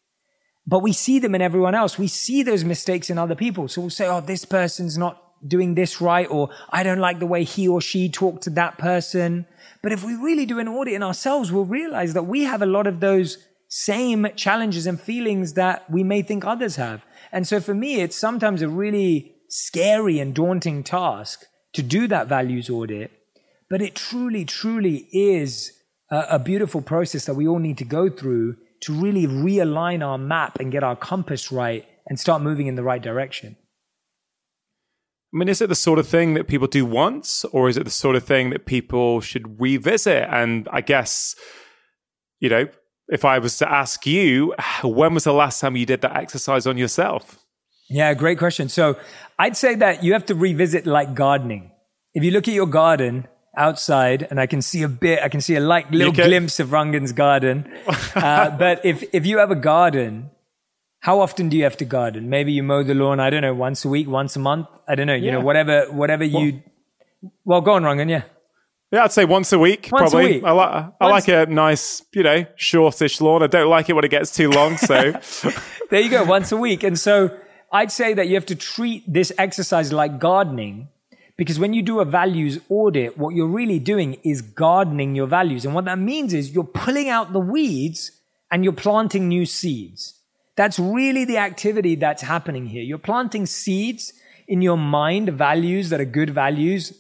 but we see them in everyone else. We see those mistakes in other people. So we'll say, oh, this person's not doing this right, or I don't like the way he or she talked to that person. But if we really do an audit in ourselves, we'll realize that we have a lot of those same challenges and feelings that we may think others have. And so for me, it's sometimes a really scary and daunting task to do that values audit. But it truly, truly is a, a beautiful process that we all need to go through to really realign our map and get our compass right and start moving in the right direction. I mean, is it the sort of thing that people do once, or is it the sort of thing that people should revisit? And I guess, you know, if I was to ask you, when was the last time you did that exercise on yourself? Yeah, great question. So I'd say that you have to revisit like gardening. If you look at your garden outside, and I can see a bit, I can see a like little glimpse of Rangan's garden. uh, but if if you have a garden, how often do you have to garden? Maybe you mow the lawn. I don't know, once a week, once a month. I don't know. You yeah. know, whatever, whatever well, you. Well, go on, Rangan. Yeah. Yeah, I'd say once a week. Once probably. A week. I like I like a nice, you know, shortish lawn. I don't like it when it gets too long. So there you go, once a week. And so I'd say that you have to treat this exercise like gardening because when you do a values audit, what you're really doing is gardening your values. And what that means is you're pulling out the weeds and you're planting new seeds. That's really the activity that's happening here. You're planting seeds in your mind, values that are good values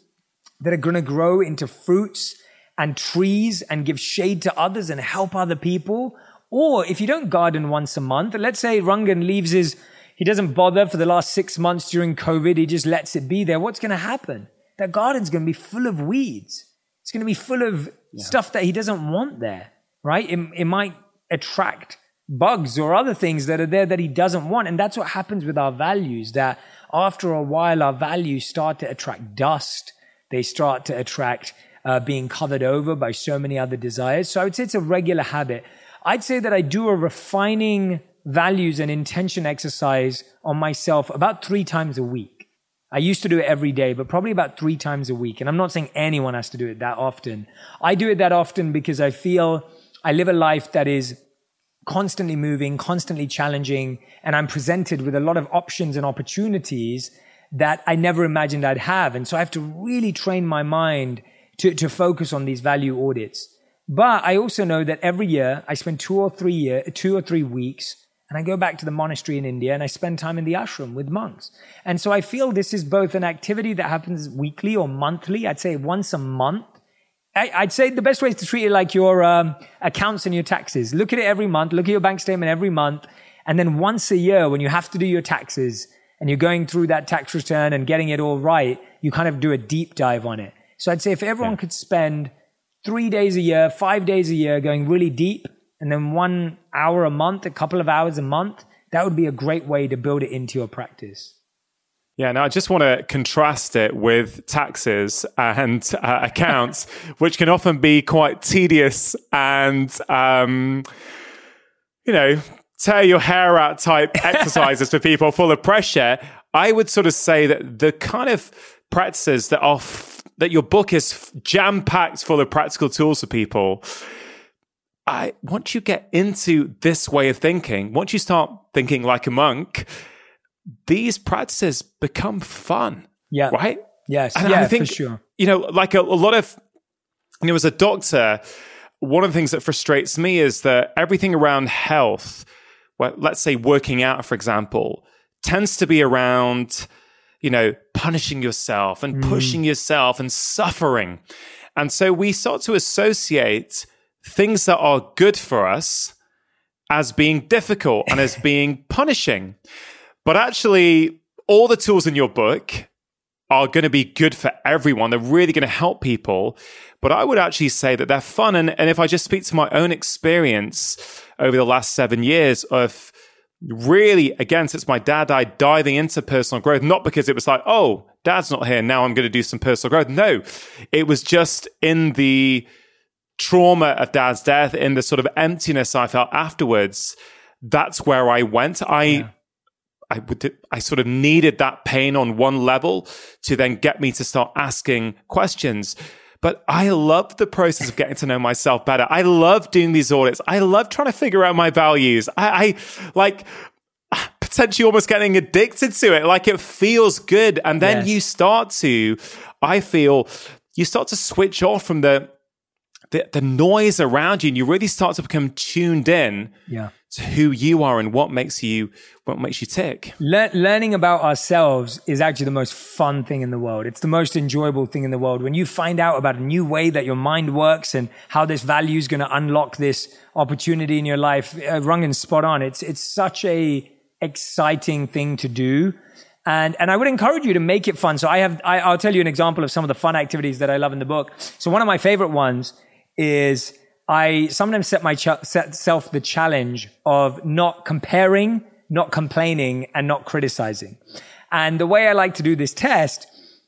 that are going to grow into fruits and trees and give shade to others and help other people. Or if you don't garden once a month, let's say Rangan leaves his he doesn't bother for the last six months during COVID. He just lets it be there. What's going to happen? That garden's going to be full of weeds. It's going to be full of yeah. stuff that he doesn't want there, right? It, it might attract bugs or other things that are there that he doesn't want. And that's what happens with our values that after a while, our values start to attract dust. They start to attract uh, being covered over by so many other desires. So I would say it's a regular habit. I'd say that I do a refining values and intention exercise on myself about three times a week. I used to do it every day, but probably about three times a week. And I'm not saying anyone has to do it that often. I do it that often because I feel I live a life that is constantly moving, constantly challenging, and I'm presented with a lot of options and opportunities that I never imagined I'd have. And so I have to really train my mind to, to focus on these value audits. But I also know that every year I spend two or three year, two or three weeks and I go back to the monastery in India and I spend time in the ashram with monks. And so I feel this is both an activity that happens weekly or monthly. I'd say once a month. I, would say the best way is to treat it like your um, accounts and your taxes. Look at it every month. Look at your bank statement every month. And then once a year, when you have to do your taxes and you're going through that tax return and getting it all right, you kind of do a deep dive on it. So I'd say if everyone yeah. could spend three days a year, five days a year going really deep and then one hour a month, a couple of hours a month, that would be a great way to build it into your practice. Yeah, now I just want to contrast it with taxes and uh, accounts, which can often be quite tedious and, um, you know, tear your hair out type exercises for people full of pressure. I would sort of say that the kind of practices that are f- that your book is jam packed full of practical tools for people I once you get into this way of thinking, once you start thinking like a monk, these practices become fun. Yeah. Right? Yes. And yeah, I think, for sure. You know, like a, a lot of, you know, as a doctor, one of the things that frustrates me is that everything around health, well, let's say working out, for example, tends to be around you know, punishing yourself and Mm. pushing yourself and suffering. And so we start to associate things that are good for us as being difficult and as being punishing. But actually, all the tools in your book are going to be good for everyone. They're really going to help people. But I would actually say that they're fun. And, and if I just speak to my own experience over the last seven years of really, again, since my dad died, diving into personal growth, not because it was like, oh, dad's not here. Now I'm going to do some personal growth. No, it was just in the trauma of dad's death, in the sort of emptiness I felt afterwards. That's where I went. I, I would, I sort of needed that pain on one level to then get me to start asking questions. But I love the process of getting to know myself better. I love doing these audits. I love trying to figure out my values. I, I like potentially almost getting addicted to it. Like it feels good. And then Yes. you start to, I feel, you start to switch off from the, the, the noise around you and you really start to become tuned in Yeah. to who you are and what makes you, what makes you tick. Le- learning about ourselves is actually the most fun thing in the world. It's the most enjoyable thing in the world. When you find out about a new way that your mind works and how this value is going to unlock this opportunity in your life, uh, Rangan's spot on. It's it's such a exciting thing to do. And, and I would encourage you to make it fun. So I have, I, I'll tell you an example of some of the fun activities that I love in the book. So one of my favorite ones is I sometimes set myself the challenge of not comparing, not complaining, and not criticizing. And the way I like to do this test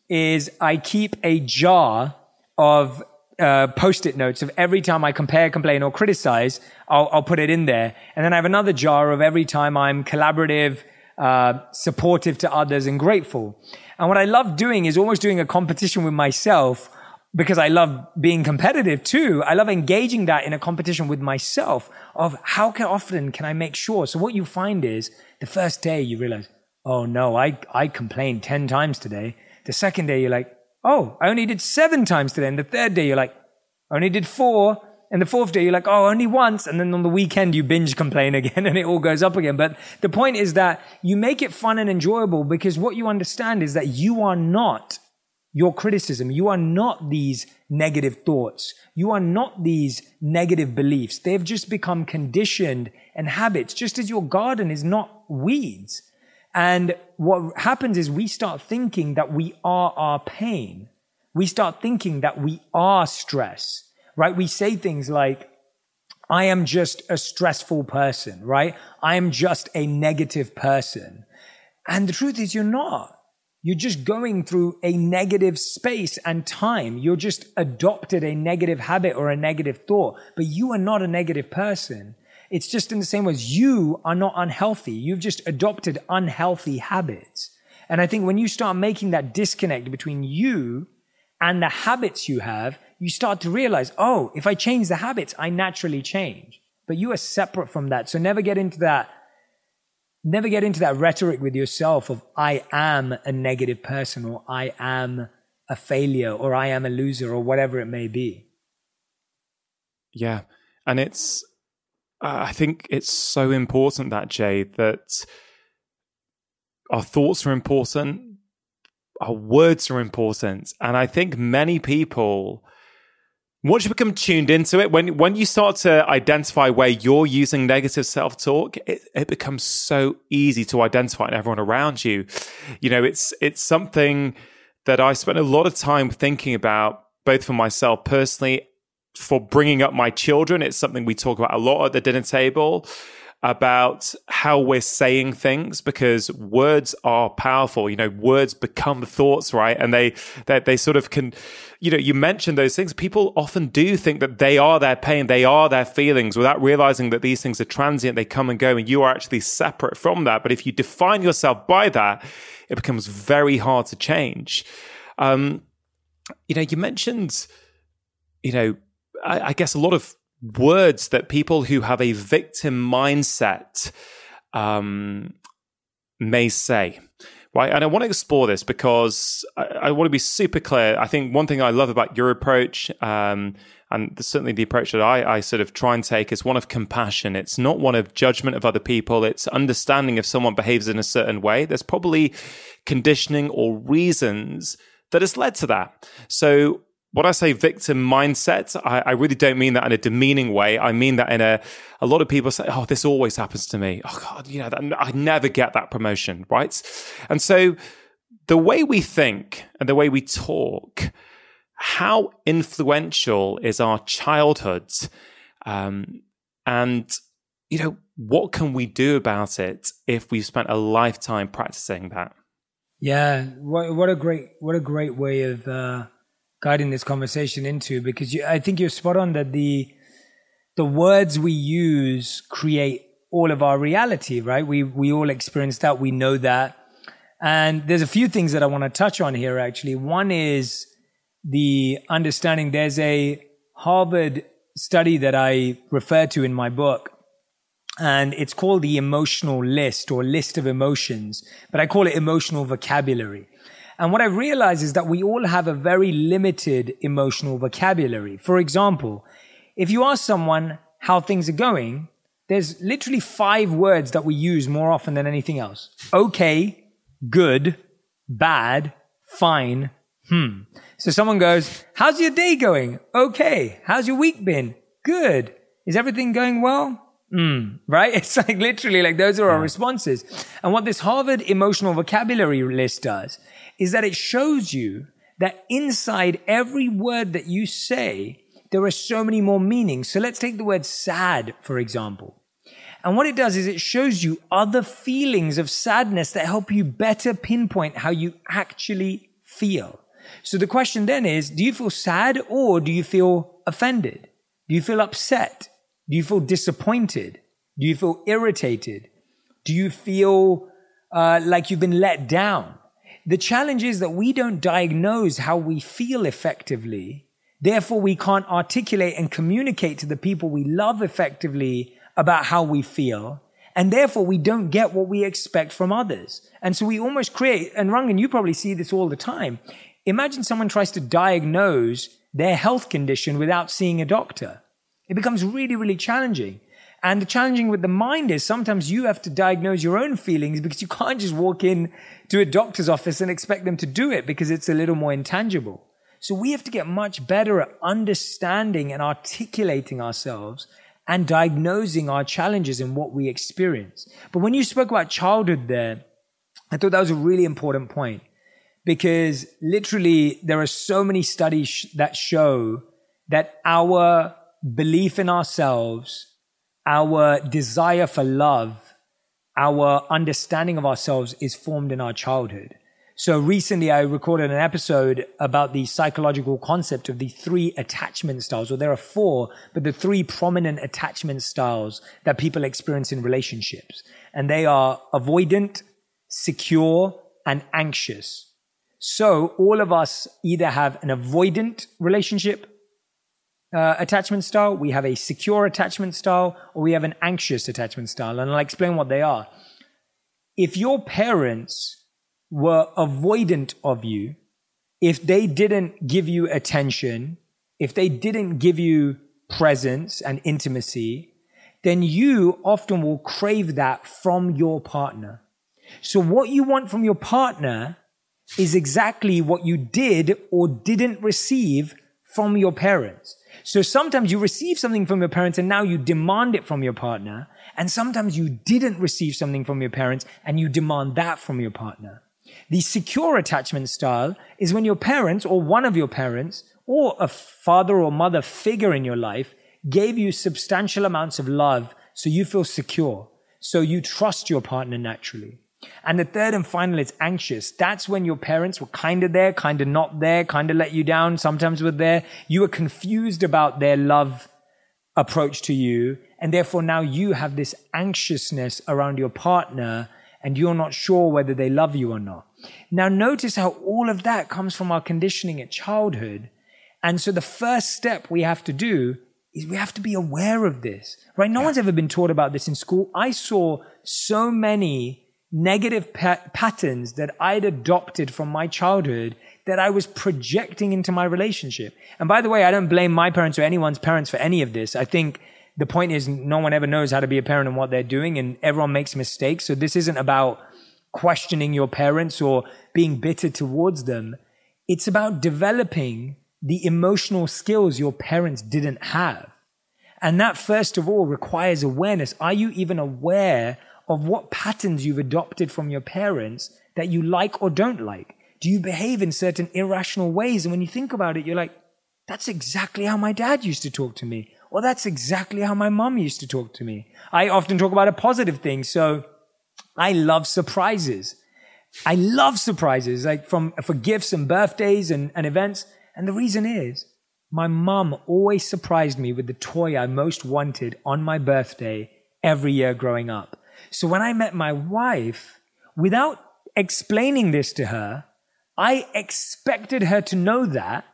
is I keep a jar of uh, post-it notes of every time I compare, complain, or criticize. I'll, I'll put it in there, and then I have another jar of every time I'm collaborative, uh, supportive to others, and grateful. And what I love doing is almost doing a competition with myself because I love being competitive too. I love engaging that in a competition with myself of how can, often can I make sure. So what you find is the first day you realize, oh no, I, I complained 10 times today. The second day you're like, oh, I only did seven times today. And the third day you're like, I only did four. And the fourth day you're like, oh, only once. And then on the weekend you binge complain again and it all goes up again. But the point is that you make it fun and enjoyable because what you understand is that you are not your criticism. You are not these negative thoughts. You are not these negative beliefs. They've just become conditioned and habits, just as your garden is not weeds. And what happens is we start thinking that we are our pain. We start thinking that we are stress, right? We say things like, I am just a stressful person, right? I am just a negative person. And the truth is, you're not. You're just going through a negative space and time. You're just adopted a negative habit or a negative thought, but you are not a negative person. It's just in the same way as you are not unhealthy. You've just adopted unhealthy habits. And I think when you start making that disconnect between you and the habits you have, you start to realize, oh, if I change the habits, I naturally change. But you are separate from that. So never get into that never get into that rhetoric with yourself of I am a negative person or I am a failure or I am a loser or whatever it may be. Yeah. And it's, uh, I think it's so important that, Jay, that our thoughts are important, our words are important. And I think many people, once you become tuned into it, when when you start to identify where you're using negative self talk, it, it becomes so easy to identify in everyone around you. You know, it's it's something that I spent a lot of time thinking about, both for myself personally, for bringing up my children. It's something we talk about a lot at the dinner table about how we're saying things because words are powerful. You know, words become thoughts, right? And they, they, they sort of can, you know, you mentioned those things. People often do think that they are their pain, they are their feelings without realizing that these things are transient. They come and go and you are actually separate from that. But if you define yourself by that, it becomes very hard to change. Um, you know, you mentioned, you know, I, I guess a lot of words that people who have a victim mindset um, may say. Right. And I want to explore this because I, I, want to be super clear. I think one thing I love about your approach, um, and certainly the approach that I, I sort of try and take is one of compassion. It's not one of judgment of other people. It's understanding if someone behaves in a certain way. There's probably conditioning or reasons that has led to that. So when I say victim mindset, I, I, really don't mean that in a demeaning way. I mean that in a, a lot of people say, oh, this always happens to me. Oh God, you know, that, I never get that promotion, right? And so the way we think and the way we talk, how influential is our childhood? Um, and, you know, what can we do about it if we've spent a lifetime practicing that? Yeah, what, what a great, what a great way of, uh, guiding this conversation into because you, I think you're spot on that the the words we use create all of our reality, right? We we all experience that, we know that. And there's a few things that I want to touch on here actually. One is the understanding there's a Harvard study that I refer to in my book and it's called the emotional list or list of emotions, but I call it emotional vocabulary. And what I realize is that we all have a very limited emotional vocabulary. For example, if you ask someone how things are going, there's literally five words that we use more often than anything else. Okay, good, bad, fine, hmm. So someone goes, how's your day going? Okay. How's your week been? Good. Is everything going well? Mm, right? It's like literally like those are our responses. And what this Harvard emotional vocabulary list does is that it shows you that inside every word that you say, there are so many more meanings. So let's take the word sad, for example. And what it does is it shows you other feelings of sadness that help you better pinpoint how you actually feel. So the question then is, do you feel sad or do you feel offended? Do you feel upset? Do you feel disappointed? Do you feel irritated? Do you feel uh, like you've been let down? The challenge is that we don't diagnose how we feel effectively. Therefore, we can't articulate and communicate to the people we love effectively about how we feel. And therefore, we don't get what we expect from others. And so we almost create, and Rangan, you probably see this all the time. Imagine someone tries to diagnose their health condition without seeing a doctor. It becomes really, really challenging. And the challenging with the mind is sometimes you have to diagnose your own feelings because you can't just walk in to a doctor's office and expect them to do it because it's a little more intangible. So we have to get much better at understanding and articulating ourselves and diagnosing our challenges and what we experience. But when you spoke about childhood there, I thought that was a really important point because literally there are so many studies that show that our belief in ourselves, our desire for love, our understanding of ourselves is formed in our childhood. So recently I recorded an episode about the psychological concept of the three attachment styles, or there are four, but the three prominent attachment styles that people experience in relationships. And they are avoidant, secure, and anxious. So all of us either have an avoidant relationship uh, attachment style, we have a secure attachment style, or we have an anxious attachment style. And I'll explain what they are. If your parents were avoidant of you, if they didn't give you attention, if they didn't give you presence and intimacy, then you often will crave that from your partner. So what you want from your partner is exactly what you did or didn't receive from your parents. So sometimes you receive something from your parents and now you demand it from your partner. And sometimes you didn't receive something from your parents and you demand that from your partner. The secure attachment style is when your parents or one of your parents or a father or mother figure in your life gave you substantial amounts of love so you feel secure. So you trust your partner naturally. And the third and final is anxious. That's when your parents were kind of there, kind of not there, kind of let you down, sometimes were there. You were confused about their love approach to you. And therefore now you have this anxiousness around your partner and you're not sure whether they love you or not. Now notice how all of that comes from our conditioning at childhood. And so the first step we have to do is we have to be aware of this, right? No yeah. one's ever been taught about this in school. I saw so many negative pa- patterns that I'd adopted from my childhood that I was projecting into my relationship. And by the way, I don't blame my parents or anyone's parents for any of this. I think the point is no one ever knows how to be a parent and what they're doing and everyone makes mistakes. So this isn't about questioning your parents or being bitter towards them. It's about developing the emotional skills your parents didn't have. And that first of all requires awareness. Are you even aware of what patterns you've adopted from your parents that you like or don't like? Do you behave in certain irrational ways? And when you think about it, you're like, that's exactly how my dad used to talk to me. Or that's exactly how my mom used to talk to me. I often talk about a positive thing. So I love surprises. I love surprises, like from, for gifts and birthdays and, and events. And the reason is my mom always surprised me with the toy I most wanted on my birthday every year growing up. So when I met my wife, without explaining this to her, I expected her to know that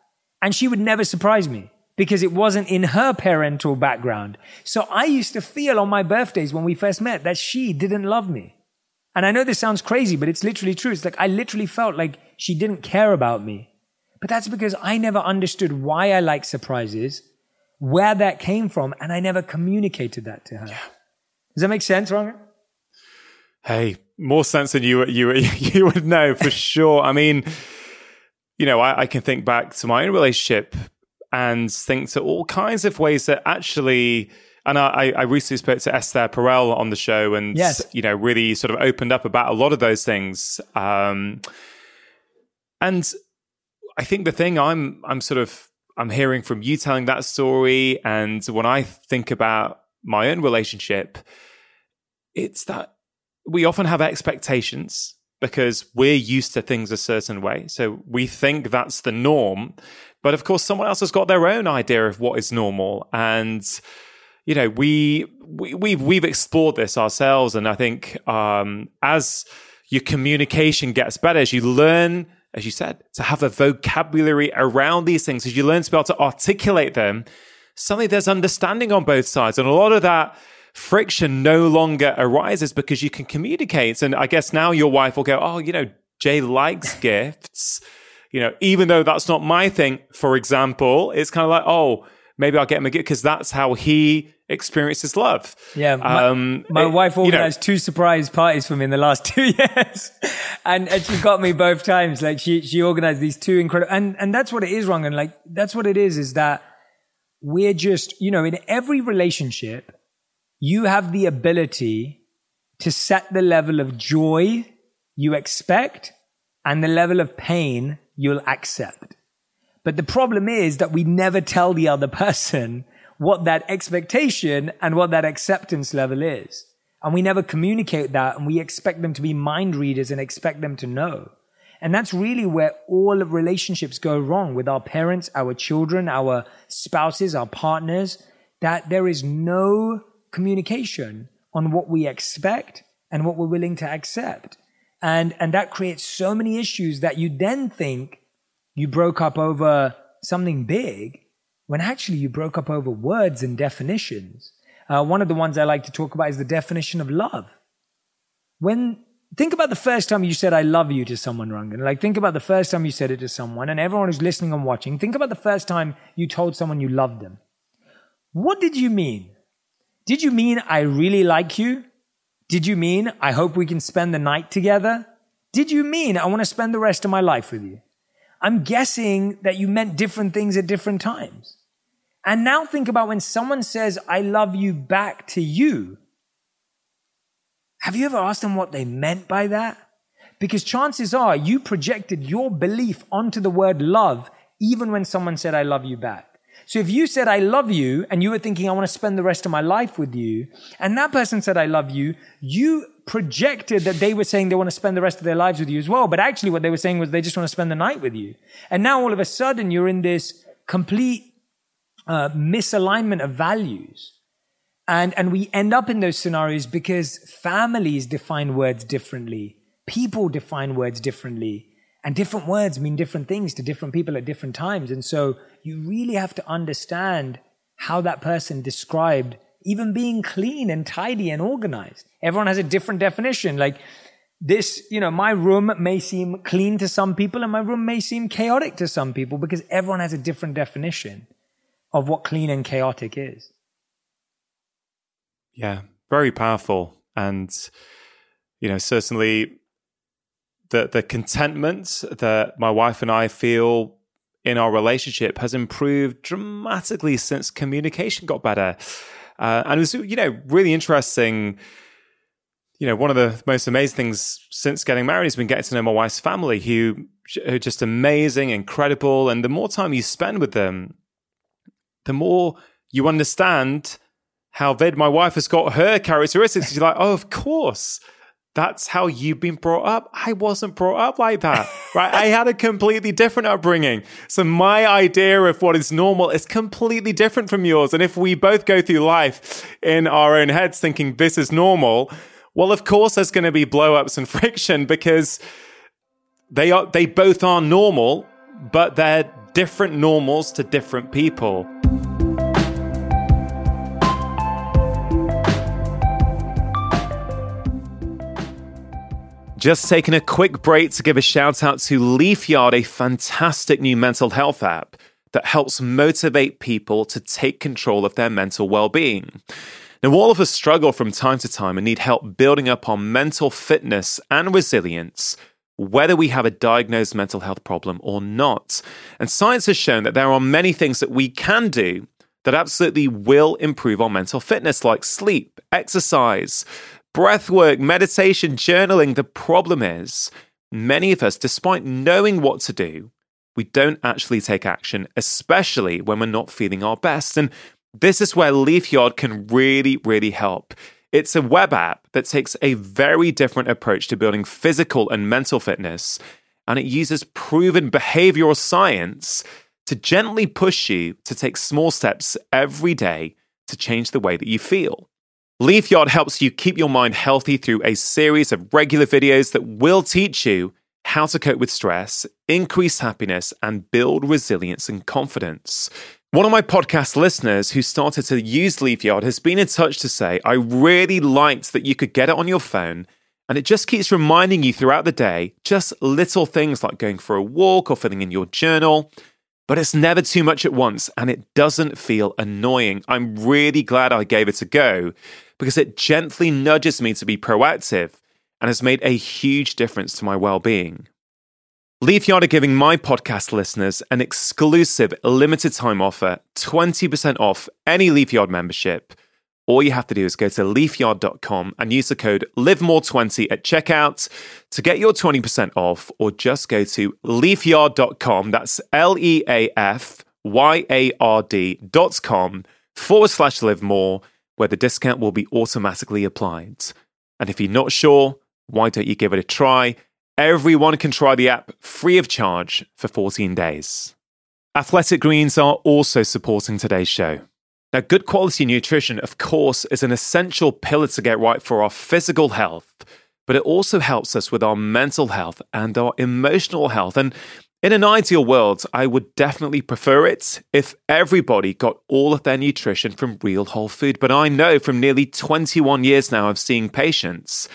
and she would never surprise me because it wasn't in her parental background. So I used to feel on my birthdays when we first met that she didn't love me. And I know this sounds crazy, but it's literally true. It's like I literally felt like she didn't care about me. But that's because I never understood why I like surprises, where that came from, and I never communicated that to her. Yeah. Does that make sense, Rangan? Hey, more sense than you you you would know for sure. I mean, you know, I, I can think back to my own relationship and think to all kinds of ways that actually and I, I recently spoke to Esther Perel on the show and yes. you know really sort of opened up about a lot of those things um, and I think the thing I'm I'm sort of I'm hearing from you telling that story and when I think about my own relationship it's that we often have expectations because we're used to things a certain way. So we think that's the norm. But of course, someone else has got their own idea of what is normal. And, you know, we, we we've, we've explored this ourselves. And I think, um, as your communication gets better, as you learn, as you said, to have a vocabulary around these things, as you learn to be able to articulate them, suddenly there's understanding on both sides. And a lot of that, friction no longer arises because you can communicate. And I guess now your wife will go, Oh, you know, Jay likes gifts. You know, even though that's not my thing, for example, it's kind of like, oh, maybe I'll get him a gift because that's how he experiences love. Yeah. My, um, my it, wife organized you know, two surprise parties for me in the last two years. and, and she got me both times. Like she, she organized these two incredible, and, and that's what it is wrong. And like, that's what it is, is that we're just, you know, in every relationship, you have the ability to set the level of joy you expect and the level of pain you'll accept. But the problem is that we never tell the other person what that expectation and what that acceptance level is. And we never communicate that and we expect them to be mind readers and expect them to know. And that's really where all of relationships go wrong with our parents, our children, our spouses, our partners, that there is no communication on what we expect and what we're willing to accept. And, and that creates so many issues that you then think you broke up over something big when actually you broke up over words and definitions. Uh, one of the ones I like to talk about is the definition of love. When think about the first time you said "I love you" to someone, Rangan. Like think about the first time you said it to someone, and everyone who's listening and watching. Think about the first time you told someone you loved them. What did you mean? Did you mean I really like you? Did you mean I hope we can spend the night together? Did you mean I want to spend the rest of my life with you? I'm guessing that you meant different things at different times. And now think about when someone says, I love you back to you. Have you ever asked them what they meant by that? Because chances are you projected your belief onto the word love even when someone said, I love you back. So if you said, I love you, and you were thinking, I want to spend the rest of my life with you, and that person said, I love you, you projected that they were saying they want to spend the rest of their lives with you as well. But actually what they were saying was they just want to spend the night with you. And now all of a sudden you're in this complete uh, misalignment of values. And, and we end up in those scenarios because families define words differently. People define words differently. And different words mean different things to different people at different times. And so you really have to understand how that person described even being clean and tidy and organized. Everyone has a different definition. Like this, you know, my room may seem clean to some people and my room may seem chaotic to some people because everyone has a different definition of what clean and chaotic is. Yeah, very powerful. And, you know, certainly the, the contentment that my wife and I feel in our relationship has improved dramatically since communication got better. Uh, and it was, you know, really interesting. You know, one of the most amazing things since getting married has been getting to know my wife's family, who are just amazing, incredible. And the more time you spend with them, the more you understand how Vid, my wife, has got her characteristics. You're like, oh, of course that's how you've been brought up. I wasn't brought up like that, right? I had a completely different upbringing. So my idea of what is normal is completely different from yours. And if we both go through life in our own heads thinking this is normal, well, of course there's going to be blowups and friction because they are, they both are normal, but they're different normals to different people. Just taking a quick break to give a shout out to Leafyard, a fantastic new mental health app that helps motivate people to take control of their mental well being. Now, all of us struggle from time to time and need help building up our mental fitness and resilience, whether we have a diagnosed mental health problem or not. And science has shown that there are many things that we can do that absolutely will improve our mental fitness, like sleep, exercise, breath work, meditation, journaling. The problem is, many of us, despite knowing what to do, we don't actually take action, especially when we're not feeling our best. And this is where Leafyard can really, really help. It's a web app that takes a very different approach to building physical and mental fitness, and it uses proven behavioral science to gently push you to take small steps every day to change the way that you feel. Leafyard helps you keep your mind healthy through a series of regular videos that will teach you how to cope with stress, increase happiness, and build resilience and confidence. One of my podcast listeners who started to use Leafyard has been in touch to say, I really liked that you could get it on your phone and it just keeps reminding you throughout the day just little things like going for a walk or filling in your journal. But it's never too much at once and it doesn't feel annoying. I'm really glad I gave it a go because it gently nudges me to be proactive and has made a huge difference to my well being. Leafyard are giving my podcast listeners an exclusive limited time offer 20% off any Leafyard membership. All you have to do is go to leafyard.com and use the code LIVEMORE20 at checkout to get your 20% off, or just go to leafyard.com. That's L E A F Y A R D.com forward slash live more where the discount will be automatically applied. And if you're not sure, why don't you give it a try? Everyone can try the app free of charge for 14 days. Athletic Greens are also supporting today's show. Now, good quality nutrition, of course, is an essential pillar to get right for our physical health, but it also helps us with our mental health and our emotional health. And in an ideal world, I would definitely prefer it if everybody got all of their nutrition from real whole food. But I know from nearly 21 years now of seeing patients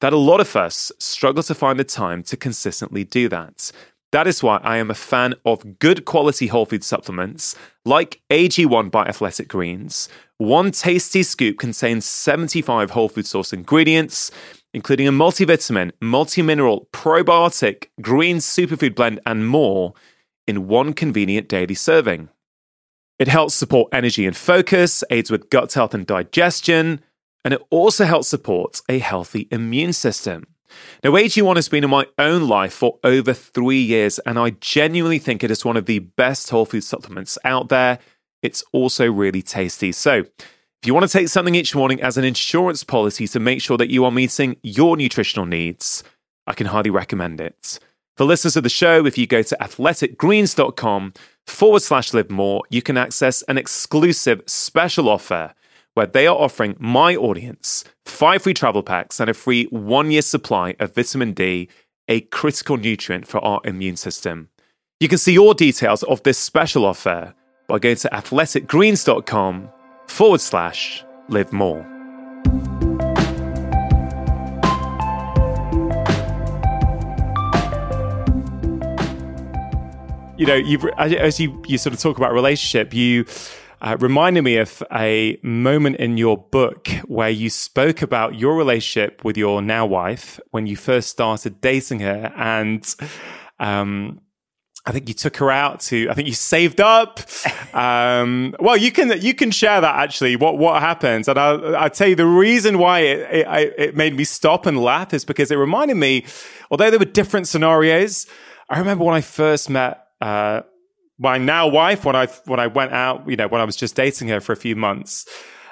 that a lot of us struggle to find the time to consistently do that. That is why I am a fan of good quality whole food supplements like AG1 by Athletic Greens. One tasty scoop contains 75 whole food source ingredients including a multivitamin, multi-mineral, probiotic, green superfood blend, and more in one convenient daily serving. It helps support energy and focus, aids with gut health and digestion, and it also helps support a healthy immune system. Now, AG1 has been in my own life for over three years, and I genuinely think it is one of the best whole food supplements out there. It's also really tasty. So, if you want to take something each morning as an insurance policy to make sure that you are meeting your nutritional needs, I can highly recommend it. For listeners of the show, if you go to athleticgreens.com forward slash live more, you can access an exclusive special offer where they are offering my audience five free travel packs and a free one year supply of vitamin D, a critical nutrient for our immune system. You can see all details of this special offer by going to athleticgreens.com forward slash live more. You know, as you you sort of talk about relationship, you uh, reminded me of a moment in your book where you spoke about your relationship with your now wife when you first started dating her, and um, I think you took her out to. I think you saved up. Um, well, you can you can share that actually. What what happened? And I'll, I'll tell you the reason why it, it, it made me stop and laugh is because it reminded me, although there were different scenarios. I remember when I first met uh, my now wife when I when I went out, you know, when I was just dating her for a few months.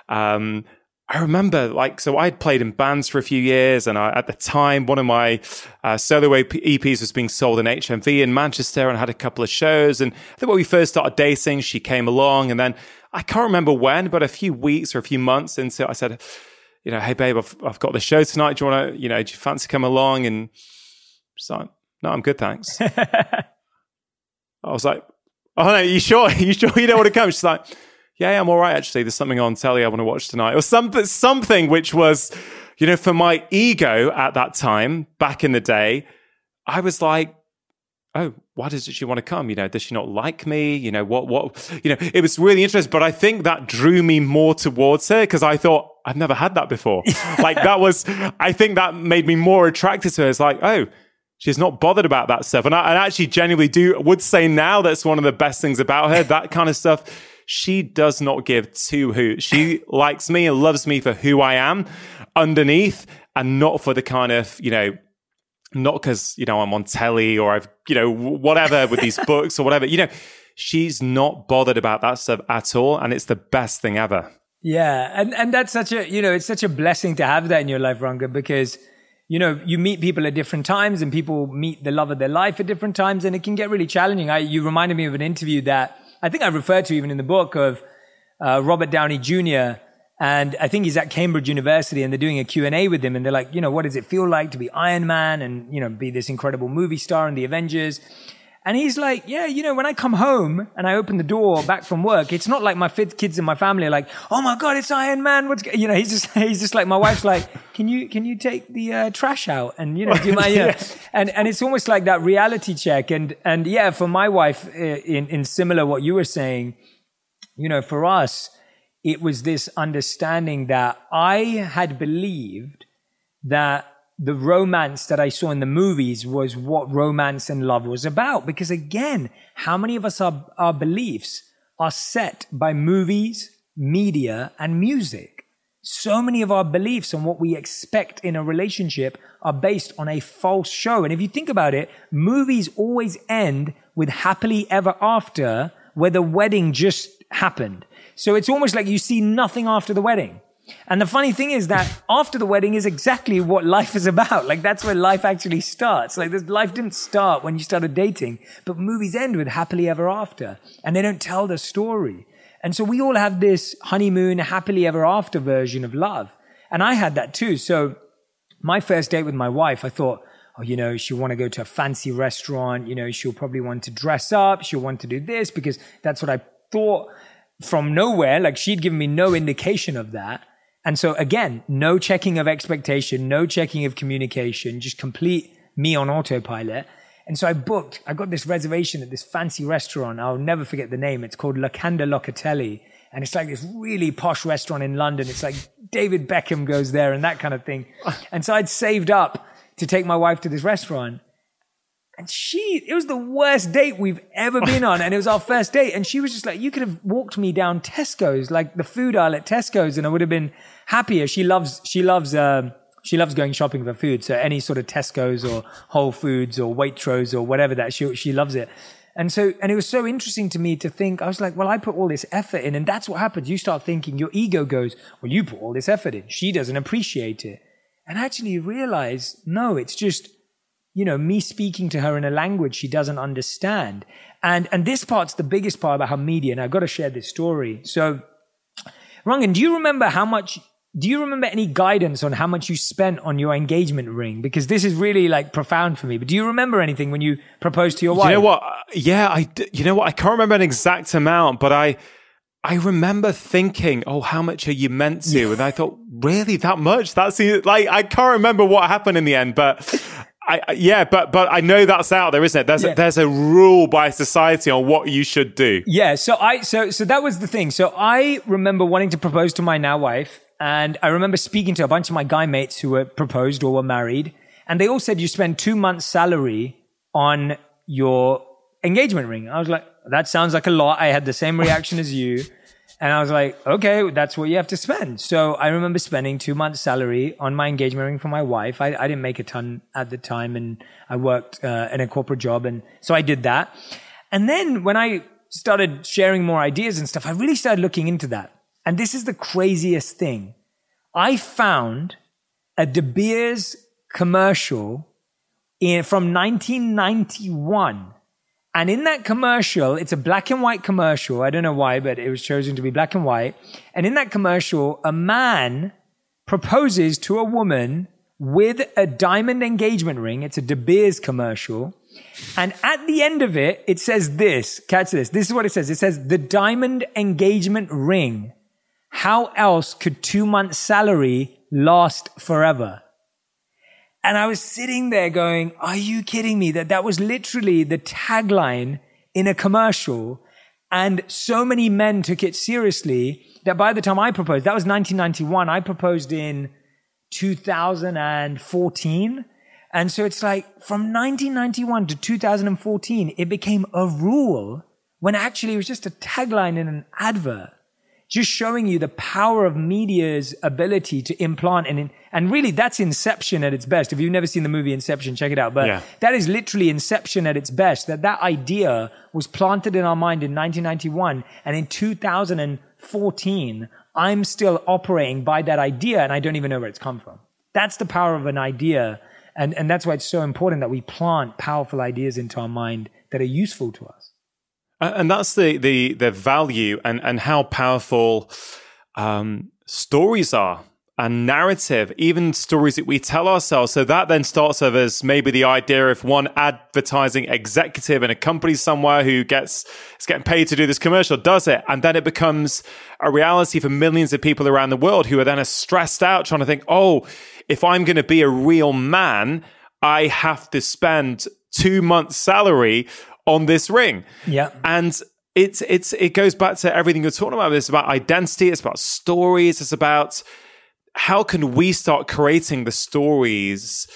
Um, I remember, like, so I'd played in bands for a few years, and I, at the time, one of my uh, solo EPs was being sold in HMV in Manchester, and I had a couple of shows. And I think when we first started dating, she came along, and then I can't remember when, but a few weeks or a few months into, it, I said, you know, hey babe, I've, I've got the show tonight. Do you want to, you know, do you fancy come along? And she's like, no, I'm good, thanks. I was like, oh no, you sure? You sure you don't want to come? She's like, yeah, yeah, I'm all right actually. There's something on telly I want to watch tonight, or something, something which was, you know, for my ego at that time back in the day, I was like, oh, why does she want to come? You know, does she not like me? You know, what, what, you know, it was really interesting. But I think that drew me more towards her because I thought I've never had that before. like that was, I think that made me more attracted to her. It's like, oh, She's not bothered about that stuff. And I, actually genuinely do would say now that's one of the best things about her, that kind of stuff. She does not give two hoots. She likes me and loves me for who I am underneath and not for the kind of, you know, not because, you know, I'm on telly or I've, you know, whatever with these books or whatever. You know, she's not bothered about that stuff at all. And it's the best thing ever. Yeah. And, and that's such a, you know, it's such a blessing to have that in your life, Rangan, because you know, you meet people at different times and people meet the love of their life at different times and it can get really challenging. I, you reminded me of an interview that I think I referred to even in the book of uh, Robert Downey Jr. And I think he's at Cambridge University and they're doing a Q&A with him and they're like, you know, what does it feel like to be Iron Man and, you know, be this incredible movie star in the Avengers? And he's like, yeah, you know, when I come home and I open the door back from work, it's not like my kids in my family are like, oh my God, it's Iron Man. What's, you know, he's just, he's just like, my wife's like, can you, can you take the uh, trash out? And, you know, do my, yeah. and, and it's almost like that reality check. And, and yeah, for my wife, in, in similar what you were saying, you know, for us, it was this understanding that I had believed that the romance that I saw in the movies was what romance and love was about. Because again, how many of us are, our beliefs are set by movies, media, and music? So many of our beliefs and what we expect in a relationship are based on a false show. And if you think about it, movies always end with happily ever after where the wedding just happened. So it's almost like you see nothing after the wedding. And the funny thing is that after the wedding is exactly what life is about. Like that's where life actually starts. Like this life didn't start when you started dating, but movies end with happily ever after and they don't tell the story. And so we all have this honeymoon, happily ever after version of love. And I had that too. So my first date with my wife, I thought, oh, you know, she'll want to go to a fancy restaurant. You know, she'll probably want to dress up. She'll want to do this because that's what I thought from nowhere. Like she'd given me no indication of that. And so again, no checking of expectation, no checking of communication, just complete me on autopilot. And so I booked, I got this reservation at this fancy restaurant. I'll never forget the name. It's called Locanda Locatelli. And it's like this really posh restaurant in London. It's like David Beckham goes there and that kind of thing. And so I'd saved up to take my wife to this restaurant. And she, it was the worst date we've ever been on. And it was our first date. And she was just like, you could have walked me down Tesco's, like the food aisle at Tesco's, and I would have been happier. She loves, she loves, um, she loves going shopping for food. So any sort of Tesco's or Whole Foods or Waitrose or whatever that, she, she loves it. And so, and it was so interesting to me to think, I was like, well, I put all this effort in. And that's what happens. You start thinking, your ego goes, well, you put all this effort in. She doesn't appreciate it. And actually realize, no, it's just, you know, me speaking to her in a language she doesn't understand. And, and this part's the biggest part about her media. And I've got to share this story. So, Rangan, do you remember how much, do you remember any guidance on how much you spent on your engagement ring? Because this is really like profound for me. But do you remember anything when you proposed to your wife? You know what? Yeah, I, you know what? I can't remember an exact amount, but I, I remember thinking, "Oh, how much are you meant to?" And I thought, "Really, that much?" That's like I can't remember what happened in the end, but I, yeah, but but I know that's out there, isn't it? There's Yeah. a, there's a rule by society on what you should do. Yeah, so I so so that was the thing. So I remember wanting to propose to my now wife, and I remember speaking to a bunch of my guy mates who were proposed or were married, and they all said you spend two months' salary on your engagement ring. I was like, that sounds like a lot. I had the same reaction as you. And I was like, okay, that's what you have to spend. So I remember spending two months' salary on my engagement ring for my wife. I, I didn't make a ton at the time, and I worked uh, in a corporate job, and so I did that. And then when I started sharing more ideas and stuff, I really started looking into that. And this is the craziest thing. I found a De Beers commercial in, from 1991. And in that commercial, it's a black and white commercial. I don't know why, but it was chosen to be black and white. And in that commercial, a man proposes to a woman with a diamond engagement ring. It's a De Beers commercial. And at the end of it, it says this. Catch this. This is what it says. It says the diamond engagement ring. How else could two months salary last forever? And I was sitting there going, are you kidding me? That that was literally the tagline in a commercial. And so many men took it seriously that by the time I proposed, that was 1991. I proposed in 2014. And so it's like from 1991 to 2014, it became a rule when actually it was just a tagline in an advert just showing you the power of media's ability to implant and and really that's inception at its best. If you've never seen the movie inception check it out. But Yeah. that is literally inception at its best. That that idea was planted in our mind in 1991 and in 2014 i'm still operating by that idea and i don't even know where it's come from. That's the power of an idea and and that's why it's so important that we plant powerful ideas into our mind that are useful to us and that's the the the value and and how powerful um, stories are and narrative, even stories that we tell ourselves. So that then starts off as maybe the idea of one advertising executive in a company somewhere who gets is getting paid to do this commercial does it, and then it becomes a reality for millions of people around the world who are then stressed out trying to think, oh, if I'm going to be a real man, I have to spend two months' salary on this ring. Yeah. And it's it's it goes back to everything you're talking about. It's about identity, it's about stories, it's about how can we start creating the stories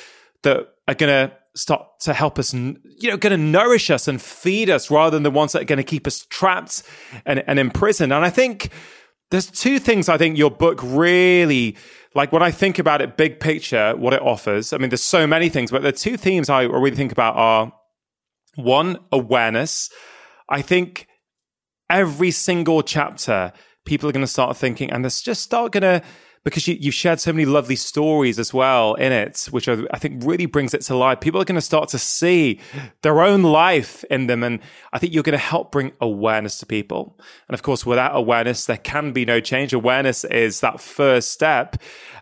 that are gonna start to help us you know gonna nourish us and feed us rather than the ones that are gonna keep us trapped and, and imprisoned. And I think there's two things I think your book really like when I think about it big picture, what it offers. I mean, there's so many things, but the two themes I really think about are one, awareness. I think every single chapter, people are going to start thinking, and this just start going to, because you, you've shared so many lovely stories as well in it, which I, I think really brings it to life. People are going to start to see their own life in them. And I think you're going to help bring awareness to people. And of course, without awareness, there can be no change. Awareness is that first step.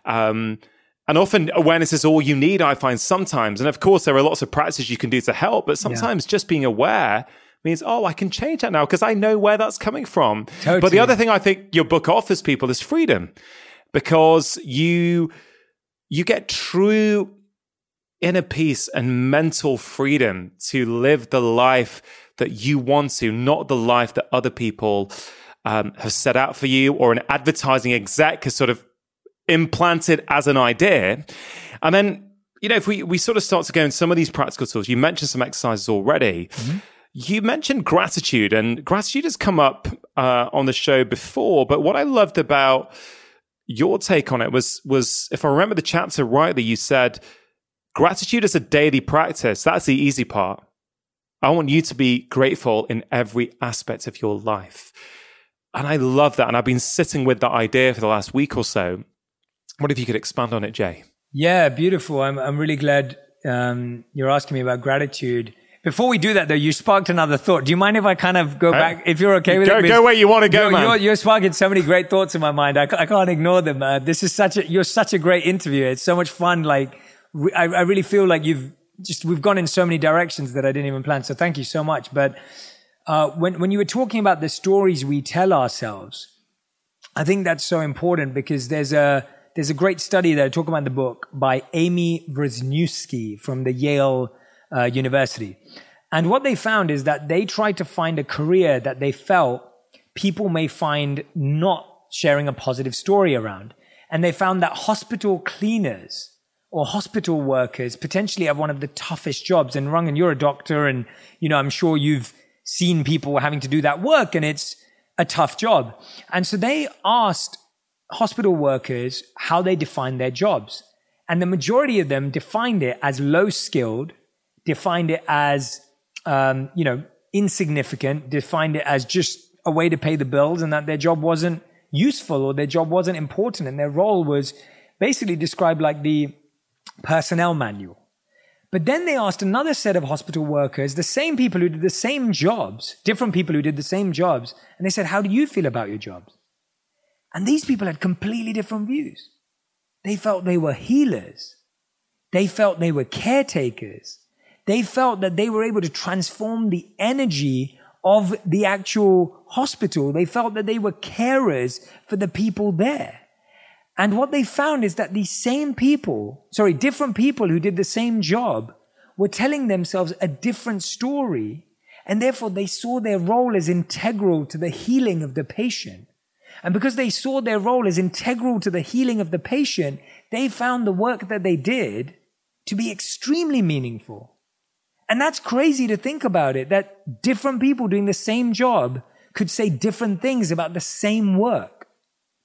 Um, and often awareness is all you need, I find sometimes. And of course, there are lots of practices you can do to help, but sometimes just being aware means, oh, I can change that now because I know where that's coming from. But the other thing I think your book offers people is freedom because you, you get true inner peace and mental freedom to live the life that you want to, not the life that other people um, have set out for you or an advertising exec has sort of implanted as an idea. And then, you know, if we, we sort of start to go in some of these practical tools, you mentioned some exercises already. You mentioned gratitude, and gratitude has come up uh, on the show before. But what I loved about your take on it was was if I remember the chapter rightly, you said gratitude is a daily practice. That's the easy part. I want you to be grateful in every aspect of your life. And I love that. And I've been sitting with that idea for the last week or so. What if you could expand on it, Jay? Yeah, beautiful. I'm I'm really glad um, you're asking me about gratitude. Before we do that, though, you sparked another thought. Do you mind if I kind of go back, if you're okay with Go- it? go where you wanna go, you're, man. You're, you're sparking so many great thoughts in my mind. I, I can't ignore them. Uh, this is such a, you're such a great interview. It's so much fun. Like, re- I, I really feel like you've just, we've gone in so many directions that I didn't even plan. So thank you so much. But, uh, when, when you were talking about the stories we tell ourselves, I think that's so important because there's a there's a great study that I talk about in the book by Amy Wrzesniewski from the Yale uh, University. And what they found is that they tried to find a career that they felt people may find not sharing a positive story around. And they found that hospital cleaners or hospital workers potentially have one of the toughest jobs. And Rangan, you're a doctor and, you know, I'm sure you've seen people having to do that work and it's a tough job. And so they asked hospital workers how they define their jobs. And the majority of them defined it as low skilled, defined it as, um, you know, insignificant, defined it as just a way to pay the bills and that their job wasn't useful or their job wasn't important and their role was basically described like the personnel manual. But then they asked another set of hospital workers, the same people who did the same jobs, different people who did the same jobs, and they said, How do you feel about your jobs? And these people had completely different views. They felt they were healers. They felt they were caretakers. They felt that they were able to transform the energy of the actual hospital. They felt that they were carers for the people there. And what they found is that these same people, sorry, different people who did the same job were telling themselves a different story. And therefore they saw their role as integral to the healing of the patient. And because they saw their role as integral to the healing of the patient, they found the work that they did to be extremely meaningful. And that's crazy to think about it, that different people doing the same job could say different things about the same work.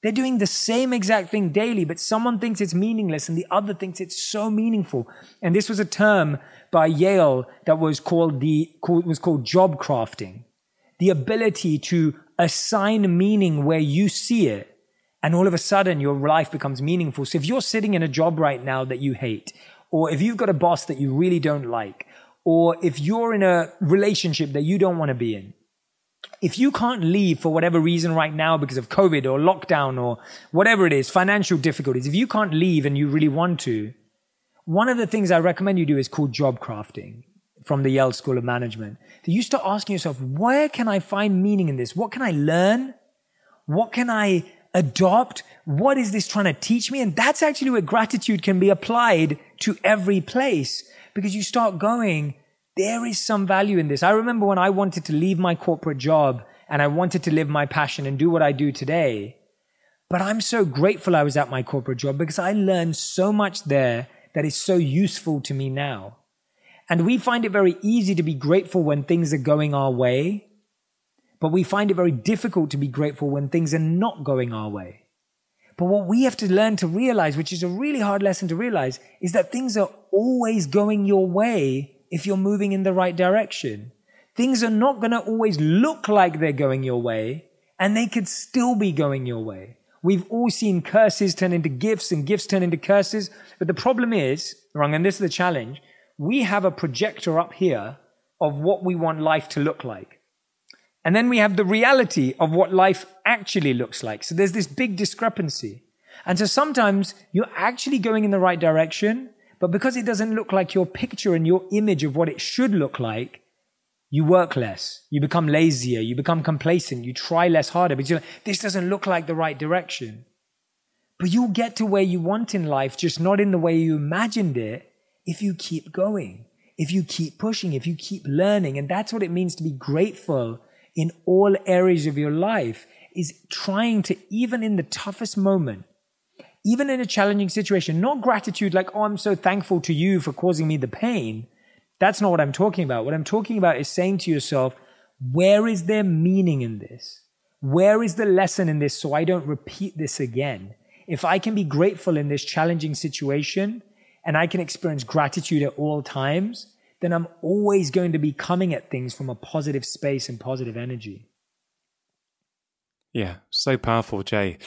They're doing the same exact thing daily, but someone thinks it's meaningless and the other thinks it's so meaningful. And this was a term by Yale that was called the, was called job crafting. The ability to assign meaning where you see it. And all of a sudden your life becomes meaningful. So if you're sitting in a job right now that you hate, or if you've got a boss that you really don't like, or if you're in a relationship that you don't want to be in, if you can't leave for whatever reason right now because of COVID or lockdown or whatever it is, financial difficulties, if you can't leave and you really want to, one of the things I recommend you do is called job crafting from the Yale School of Management. So you start asking yourself, where can I find meaning in this? What can I learn? What can I adopt? What is this trying to teach me? And that's actually where gratitude can be applied to every place because you start going, there is some value in this. I remember when I wanted to leave my corporate job and I wanted to live my passion and do what I do today. But I'm so grateful I was at my corporate job because I learned so much there that is so useful to me now. And we find it very easy to be grateful when things are going our way, but we find it very difficult to be grateful when things are not going our way. But what we have to learn to realize, which is a really hard lesson to realize, is that things are always going your way if you're moving in the right direction. Things are not going to always look like they're going your way, and they could still be going your way. We've all seen curses turn into gifts and gifts turn into curses. But the problem is, wrong, and this is the challenge, we have a projector up here of what we want life to look like. And then we have the reality of what life actually looks like. So there's this big discrepancy. And so sometimes you're actually going in the right direction, but because it doesn't look like your picture and your image of what it should look like, you work less, you become lazier, you become complacent, you try less harder because like, this doesn't look like the right direction. But you'll get to where you want in life, just not in the way you imagined it, if you keep going, if you keep pushing, if you keep learning. And that's what it means to be grateful in all areas of your life is trying to, even in the toughest moment, even in a challenging situation, not gratitude like, oh, I'm so thankful to you for causing me the pain. That's not what I'm talking about. What I'm talking about is saying to yourself, where is there meaning in this? Where is the lesson in this so I don't repeat this again? If I can be grateful in this challenging situation and I can experience gratitude at all times, then I'm always going to be coming at things from a positive space and positive energy. Yeah, so powerful, Jay.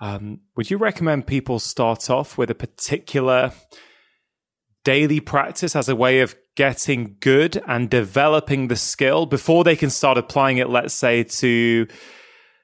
Um, would you recommend people start off with a particular daily practice as a way of getting good and developing the skill before they can start applying it, let's say, to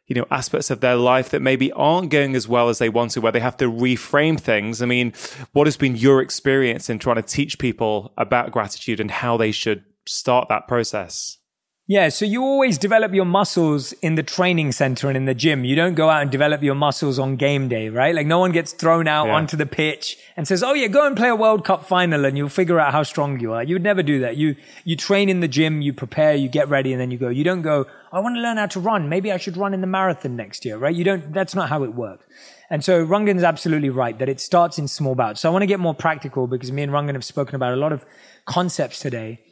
you know aspects of their life that maybe aren't going as well as they want to where they have to reframe things. I mean what has been your experience in trying to teach people about gratitude and how they should start that process Yeah, so you always develop your muscles in the training center and in the gym. You don't go out and develop your muscles on game day, right? Like no one gets thrown out yeah. onto the pitch and says, "Oh yeah, go and play a World Cup final and you'll figure out how strong you are." You would never do that. You you train in the gym, you prepare, you get ready and then you go. You don't go, "I want to learn how to run. Maybe I should run in the marathon next year." Right? You don't that's not how it works. And so Rangan's absolutely right that it starts in small bouts. So I want to get more practical because me and Rangan have spoken about a lot of concepts today.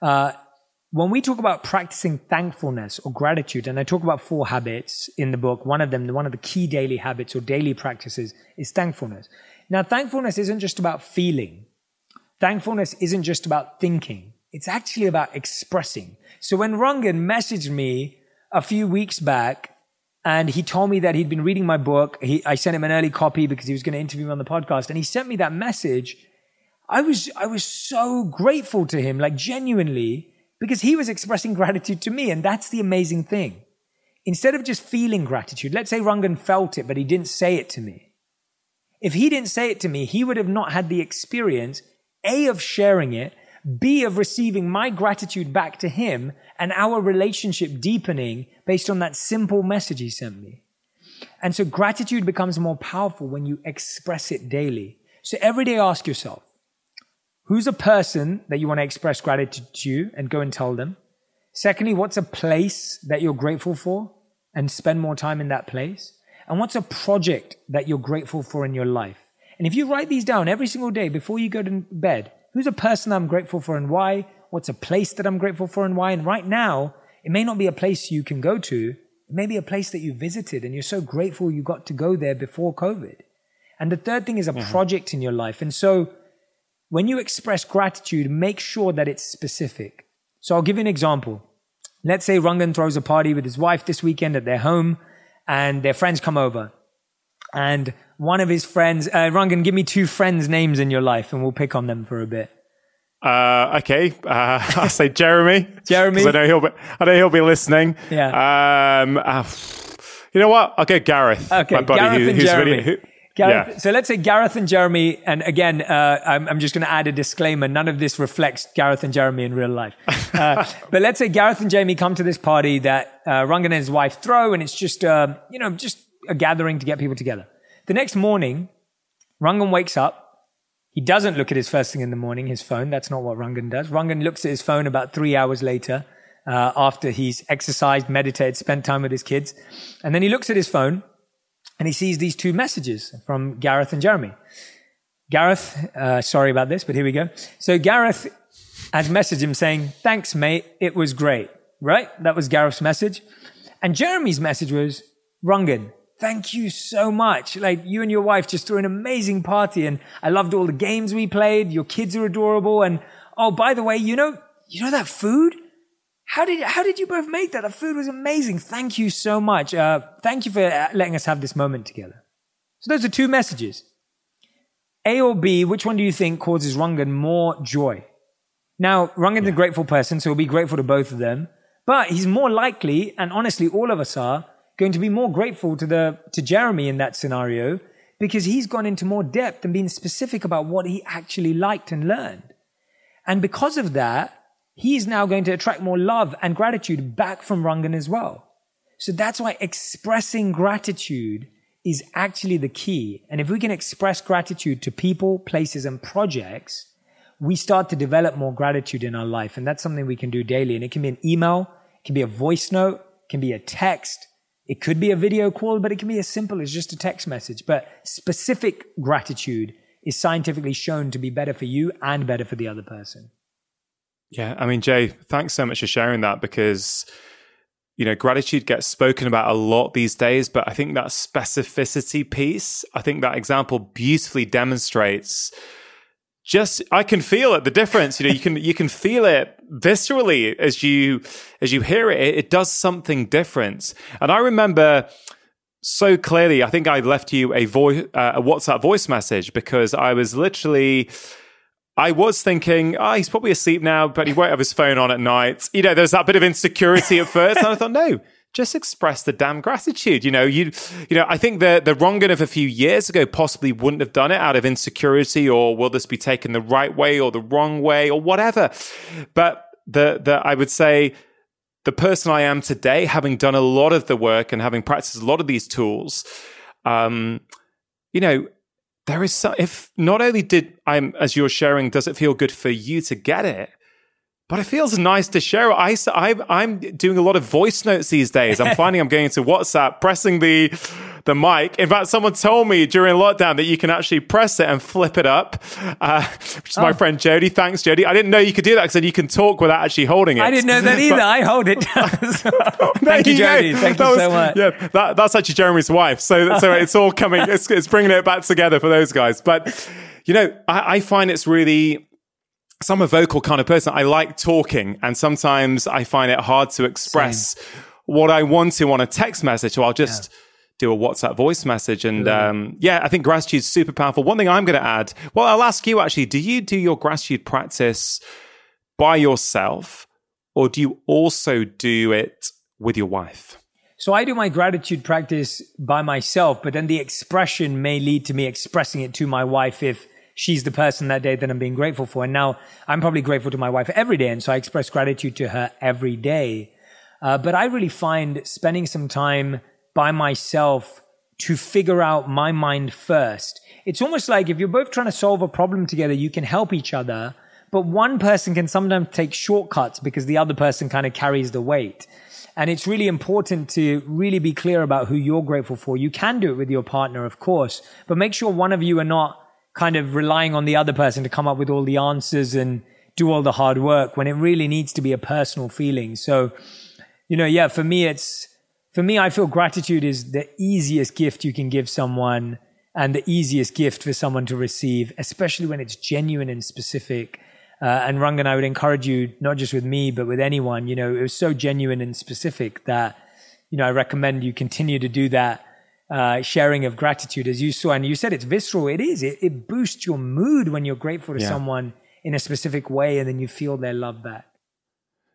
Uh, when we talk about practicing thankfulness or gratitude, and I talk about four habits in the book, one of them, one of the key daily habits or daily practices is thankfulness. Now, thankfulness isn't just about feeling. Thankfulness isn't just about thinking. It's actually about expressing. So when Rangan messaged me a few weeks back and he told me that he'd been reading my book, he, I sent him an early copy because he was going to interview me on the podcast and he sent me that message. I was, I was so grateful to him, like genuinely because he was expressing gratitude to me. And that's the amazing thing. Instead of just feeling gratitude, let's say Rangan felt it, but he didn't say it to me. If he didn't say it to me, he would have not had the experience, A, of sharing it, B, of receiving my gratitude back to him and our relationship deepening based on that simple message he sent me. And so gratitude becomes more powerful when you express it daily. So every day ask yourself, Who's a person that you want to express gratitude to and go and tell them? Secondly, what's a place that you're grateful for and spend more time in that place? And what's a project that you're grateful for in your life? And if you write these down every single day before you go to bed, who's a person I'm grateful for and why? What's a place that I'm grateful for and why? And right now, it may not be a place you can go to. It may be a place that you visited and you're so grateful you got to go there before COVID. And the third thing is a mm-hmm. project in your life. And so when you express gratitude, make sure that it's specific. So I'll give you an example. Let's say Rangan throws a party with his wife this weekend at their home and their friends come over. And one of his friends, uh, Rangan, give me two friends' names in your life and we'll pick on them for a bit. Uh, okay, uh, I'll say Jeremy. Jeremy, I know he'll be. I know he'll be listening. Yeah. Um, uh, you know what? I'll get Gareth. Okay, my buddy, Gareth who, and who's Jeremy. really. Who, Gareth, yeah. So let's say Gareth and Jeremy, and again, uh, I'm, I'm, just going to add a disclaimer. None of this reflects Gareth and Jeremy in real life. Uh, but let's say Gareth and Jamie come to this party that uh, Rangan and his wife throw, and it's just, uh, you know, just a gathering to get people together. The next morning, Rangan wakes up. He doesn't look at his first thing in the morning, his phone. That's not what Rangan does. Rangan looks at his phone about three hours later, uh, after he's exercised, meditated, spent time with his kids. And then he looks at his phone and he sees these two messages from Gareth and Jeremy. Gareth, uh, sorry about this, but here we go. So Gareth has messaged him saying, thanks, mate. It was great. Right? That was Gareth's message. And Jeremy's message was, Rangan, thank you so much. Like you and your wife just threw an amazing party and I loved all the games we played. Your kids are adorable. And oh, by the way, you know, you know that food? How did how did you both make that? The food was amazing. Thank you so much. Uh, thank you for uh, letting us have this moment together. So those are two messages. A or B, which one do you think causes Rangan more joy? Now, Rangan's yeah. a grateful person, so he'll be grateful to both of them. But he's more likely, and honestly, all of us are, going to be more grateful to the to Jeremy in that scenario because he's gone into more depth and been specific about what he actually liked and learned. And because of that, he's now going to attract more love and gratitude back from Rangan as well. So that's why expressing gratitude is actually the key. And if we can express gratitude to people, places, and projects, we start to develop more gratitude in our life. And that's something we can do daily. And it can be an email, it can be a voice note, it can be a text, it could be a video call, but it can be as simple as just a text message. But specific gratitude is scientifically shown to be better for you and better for the other person. Yeah, I mean, Jay, thanks so much for sharing that because you know gratitude gets spoken about a lot these days but i think that specificity piece i think that example beautifully demonstrates just i can feel it the difference you know you can you can feel it viscerally as you as you hear it. It, it does something different. And i remember so clearly i think i left you a voice uh, a whatsapp voice message because i was literally I was thinking, oh, he's probably asleep now, but he won't have his phone on at night. You know, there's that bit of insecurity at first. and I thought, no, just express the damn gratitude. You know, you, you know, I think the, the Rangan of a few years ago possibly wouldn't have done it out of insecurity or will this be taken the right way or the wrong way or whatever. But the, the, I would say, the person I am today, having done a lot of the work and having practiced a lot of these tools, um, you know, there is some, if not only did I'm, as you're sharing, does it feel good for you to get it? But it feels nice to share it. I, I, am doing a lot of voice notes these days. I'm finding I'm going to WhatsApp, pressing the the mic. In fact, someone told me during lockdown that you can actually press it and flip it up, uh, which is oh. my friend Jody. Thanks, Jody. I didn't know you could do that because then you can talk without actually holding it. I didn't know that either. I hold it. thank you, Jody. Thank that you was, so much. Yeah, that, that's actually Jeremy's wife. So, so it's all coming. It's, it's bringing it back together for those guys. But you know, I, I find it's really so I'm a vocal kind of person. I like talking, and sometimes I find it hard to express Same. what I want to on a text message. So I'll just yeah. do a WhatsApp voice message. And um, yeah, I think gratitude is super powerful. One thing I'm going to add, well, I'll ask you actually, do you do your gratitude practice by yourself, or do you also do it with your wife? So I do my gratitude practice by myself, but then the expression may lead to me expressing it to my wife if she's the person that day that I'm being grateful for. And now I'm probably grateful to my wife every day. And so I express gratitude to her every day. Uh, but I really find spending some time by myself to figure out my mind first. It's almost like if you're both trying to solve a problem together, you can help each other, but one person can sometimes take shortcuts because the other person kind of carries the weight. And it's really important to really be clear about who you're grateful for. You can do it with your partner, of course, but make sure one of you are not kind of relying on the other person to come up with all the answers and do all the hard work when it really needs to be a personal feeling. So, you know, yeah, for me, it's, for me, I feel gratitude is the easiest gift you can give someone and the easiest gift for someone to receive, especially when it's genuine and specific. Uh, and Rangan, I would encourage you, not just with me, but with anyone, you know, it was so genuine and specific that, you know, I recommend you continue to do that uh, sharing of gratitude, as you saw, and you said it's visceral. It is. It, it boosts your mood when you're grateful to yeah. someone in a specific way, and then you feel their love back.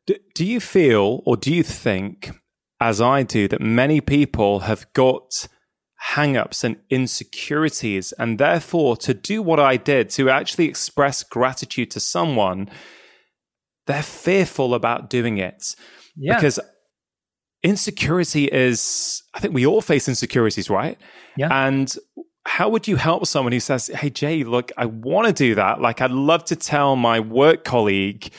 Do, do you feel, or do you think, as I do, that many people have got hang-ups and insecurities, and therefore to do what I did, to actually express gratitude to someone, they're fearful about doing it. Yeah. Because insecurity is, I think we all face insecurities, right? Yeah. And how would you help someone who says, Hey, Jay, look, I want to do that. Like, I'd love to tell my work colleague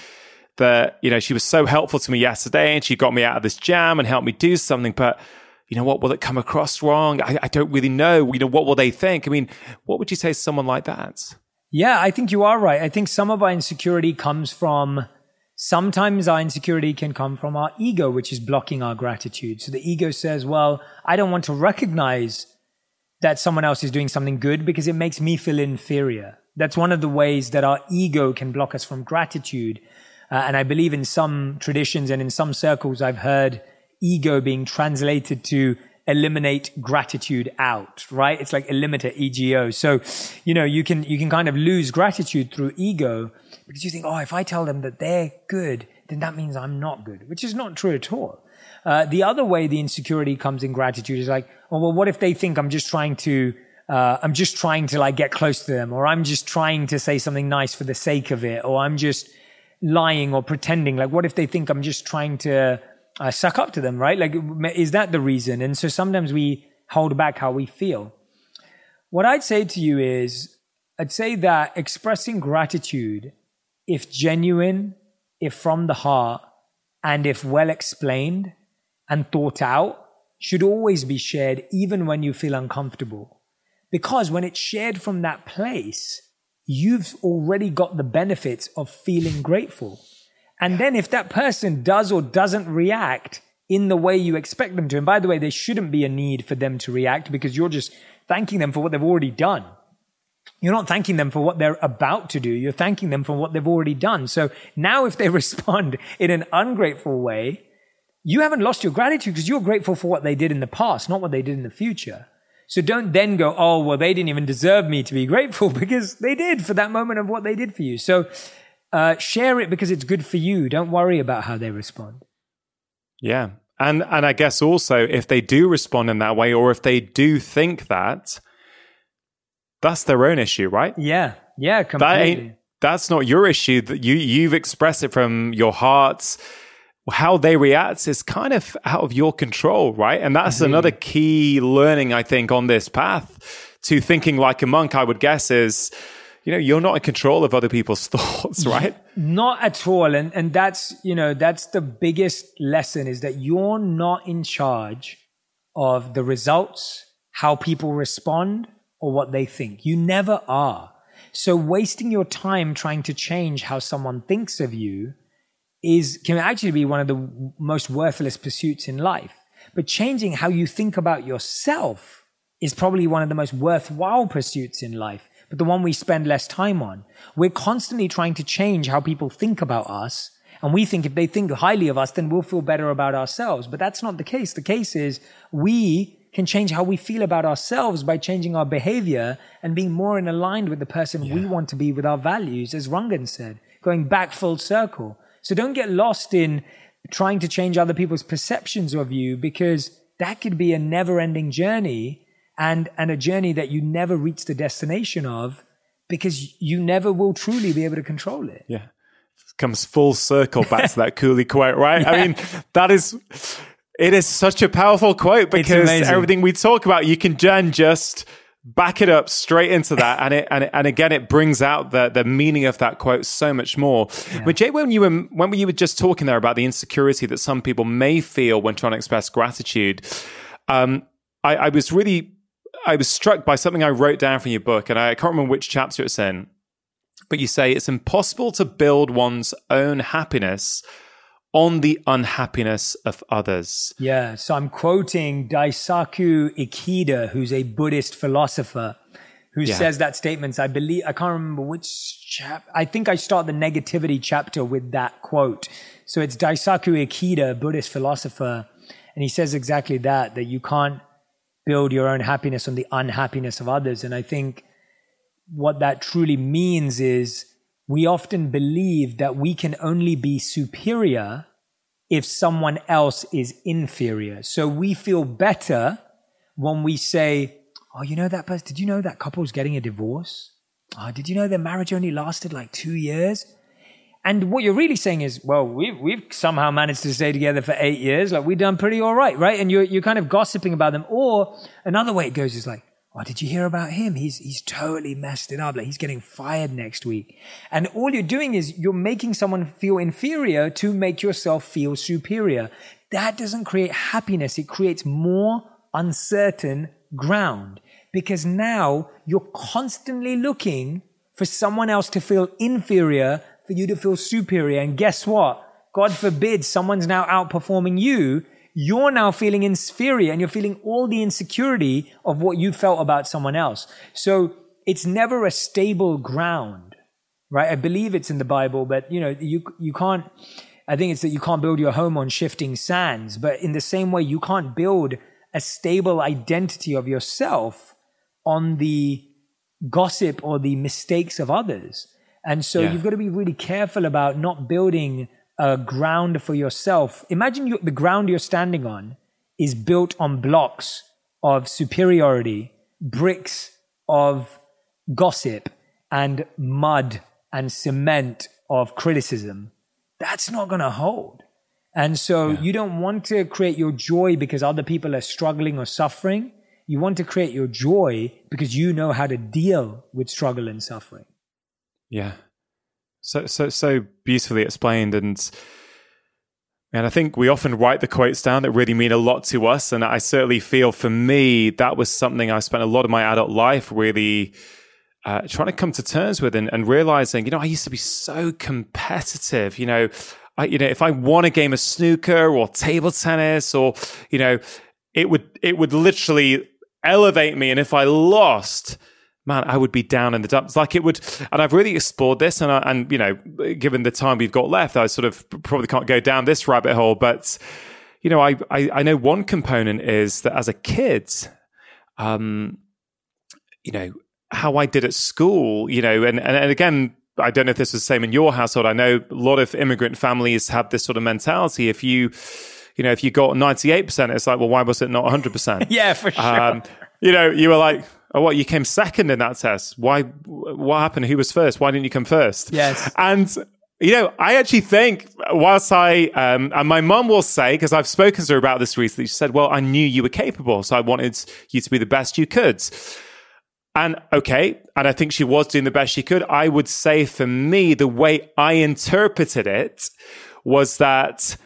that, you know, she was so helpful to me yesterday and she got me out of this jam and helped me do something. But, you know, what will it come across wrong? I, I don't really know. You know, what will they think? I mean, what would you say to someone like that? Yeah, I think you are right. I think some of our insecurity comes from Sometimes our insecurity can come from our ego, which is blocking our gratitude. So the ego says, well, I don't want to recognize that someone else is doing something good because it makes me feel inferior. That's one of the ways that our ego can block us from gratitude. Uh, and I believe in some traditions and in some circles, I've heard ego being translated to eliminate gratitude out, right? It's like eliminate ego. So, you know, you can, you can kind of lose gratitude through ego because you think, oh, if I tell them that they're good, then that means I'm not good, which is not true at all. Uh, the other way the insecurity comes in gratitude is like, oh, well, what if they think I'm just trying to, uh, I'm just trying to like get close to them, or I'm just trying to say something nice for the sake of it, or I'm just lying or pretending. Like, what if they think I'm just trying to uh, suck up to them, right? Like, is that the reason? And so sometimes we hold back how we feel. What I'd say to you is, I'd say that expressing gratitude if genuine, if from the heart, and if well explained and thought out, should always be shared even when you feel uncomfortable. Because when it's shared from that place, you've already got the benefits of feeling grateful. And then if that person does or doesn't react in the way you expect them to, and by the way, there shouldn't be a need for them to react because you're just thanking them for what they've already done. You're not thanking them for what they're about to do. You're thanking them for what they've already done. So now if they respond in an ungrateful way, you haven't lost your gratitude because you're grateful for what they did in the past, not what they did in the future. So don't then go, oh, well, they didn't even deserve me to be grateful because they did for that moment of what they did for you. So uh, share it because it's good for you. Don't worry about how they respond. Yeah. And, and I guess also if they do respond in that way or if they do think that, that's their own issue, right? Yeah, yeah, completely. That that's not your issue. That you you've expressed it from your heart. how they react is kind of out of your control, right? And that's another key learning, I think, on this path to thinking like a monk, I would guess, is you know, you're not in control of other people's thoughts, right? Not at all. And and that's, you know, that's the biggest lesson is that you're not in charge of the results, how people respond, or what they think. You never are. So wasting your time trying to change how someone thinks of you is can actually be one of the most worthless pursuits in life. But changing how you think about yourself is probably one of the most worthwhile pursuits in life, but the one we spend less time on. We're constantly trying to change how people think about us. And we think if they think highly of us, then we'll feel better about ourselves. But that's not the case. The case is we can change how we feel about ourselves by changing our behavior and being more in aligned with the person yeah. we want to be with our values, as Rangan said, going back full circle. So don't get lost in trying to change other people's perceptions of you because that could be a never ending journey and, and a journey that you never reach the destination of because you never will truly be able to control it. Yeah. Comes full circle back to that Cooley quote, right? Yeah. I mean, that is, it is such a powerful quote because everything we talk about, you can then just back it up straight into that and it and, it, and again it brings out the the meaning of that quote so much more yeah. but jay when you were when you were just talking there about the insecurity that some people may feel when trying to express gratitude um, I, I was really i was struck by something i wrote down from your book and i can't remember which chapter it's in but you say it's impossible to build one's own happiness on the unhappiness of others. Yeah, so I'm quoting Daisaku Ikeda, who's a Buddhist philosopher, who yeah. says that statement. I believe, I can't remember which chap, I think I start the negativity chapter with that quote. So it's Daisaku Ikeda, Buddhist philosopher, and he says exactly that, that you can't build your own happiness on the unhappiness of others. And I think what that truly means is we often believe that we can only be superior if someone else is inferior. So we feel better when we say, Oh, you know that person? Did you know that couple's getting a divorce? Oh, did you know their marriage only lasted like two years? And what you're really saying is, well, we've, we've somehow managed to stay together for eight years. Like we've done pretty all right, right? And you're, you're kind of gossiping about them. Or another way it goes is like, Oh, did you hear about him? He's, he's totally messed it up. Like he's getting fired next week. And all you're doing is you're making someone feel inferior to make yourself feel superior. That doesn't create happiness. It creates more uncertain ground because now you're constantly looking for someone else to feel inferior for you to feel superior. And guess what? God forbid someone's now outperforming you you're now feeling inferior and you're feeling all the insecurity of what you felt about someone else. So it's never a stable ground, right? I believe it's in the Bible, but you know, you, you can't, I think it's that you can't build your home on shifting sands, but in the same way, you can't build a stable identity of yourself on the gossip or the mistakes of others. And so yeah. you've got to be really careful about not building a ground for yourself. Imagine you, the ground you're standing on is built on blocks of superiority, bricks of gossip, and mud and cement of criticism. That's not going to hold. And so yeah. you don't want to create your joy because other people are struggling or suffering. You want to create your joy because you know how to deal with struggle and suffering. Yeah so so so beautifully explained and and I think we often write the quotes down that really mean a lot to us. And I certainly feel for me, that was something I spent a lot of my adult life really uh, trying to come to terms with and, and, realizing, you know, I used to be so competitive. You know, I, you know, if I won a game of snooker or table tennis or, you know, it would, it would literally elevate me. And if I lost, man, I would be down in the dumps. Like it would, and I've really explored this, and I, and you know, given the time we've got left, I sort of probably can't go down this rabbit hole. But you know, I I, I know one component is that as a kid, um, you know, how I did at school, you know, and and, and again. I don't know if this was the same in your household. I know a lot of immigrant families have this sort of mentality. If you, you know, if you got 98%, it's like, well, why was it not 100%? yeah, for sure. Um, you know, you were like, Oh, what? You came second in that test. Why? What happened? Who was first? Why didn't you come first? Yes. And You know, I actually think, whilst I, um, and my mum will say, because I've spoken to her about this recently, she said, Well, I knew you were capable, so I wanted you to be the best you could. And okay, and I think she was doing the best she could. I would say for me, the way I interpreted it was that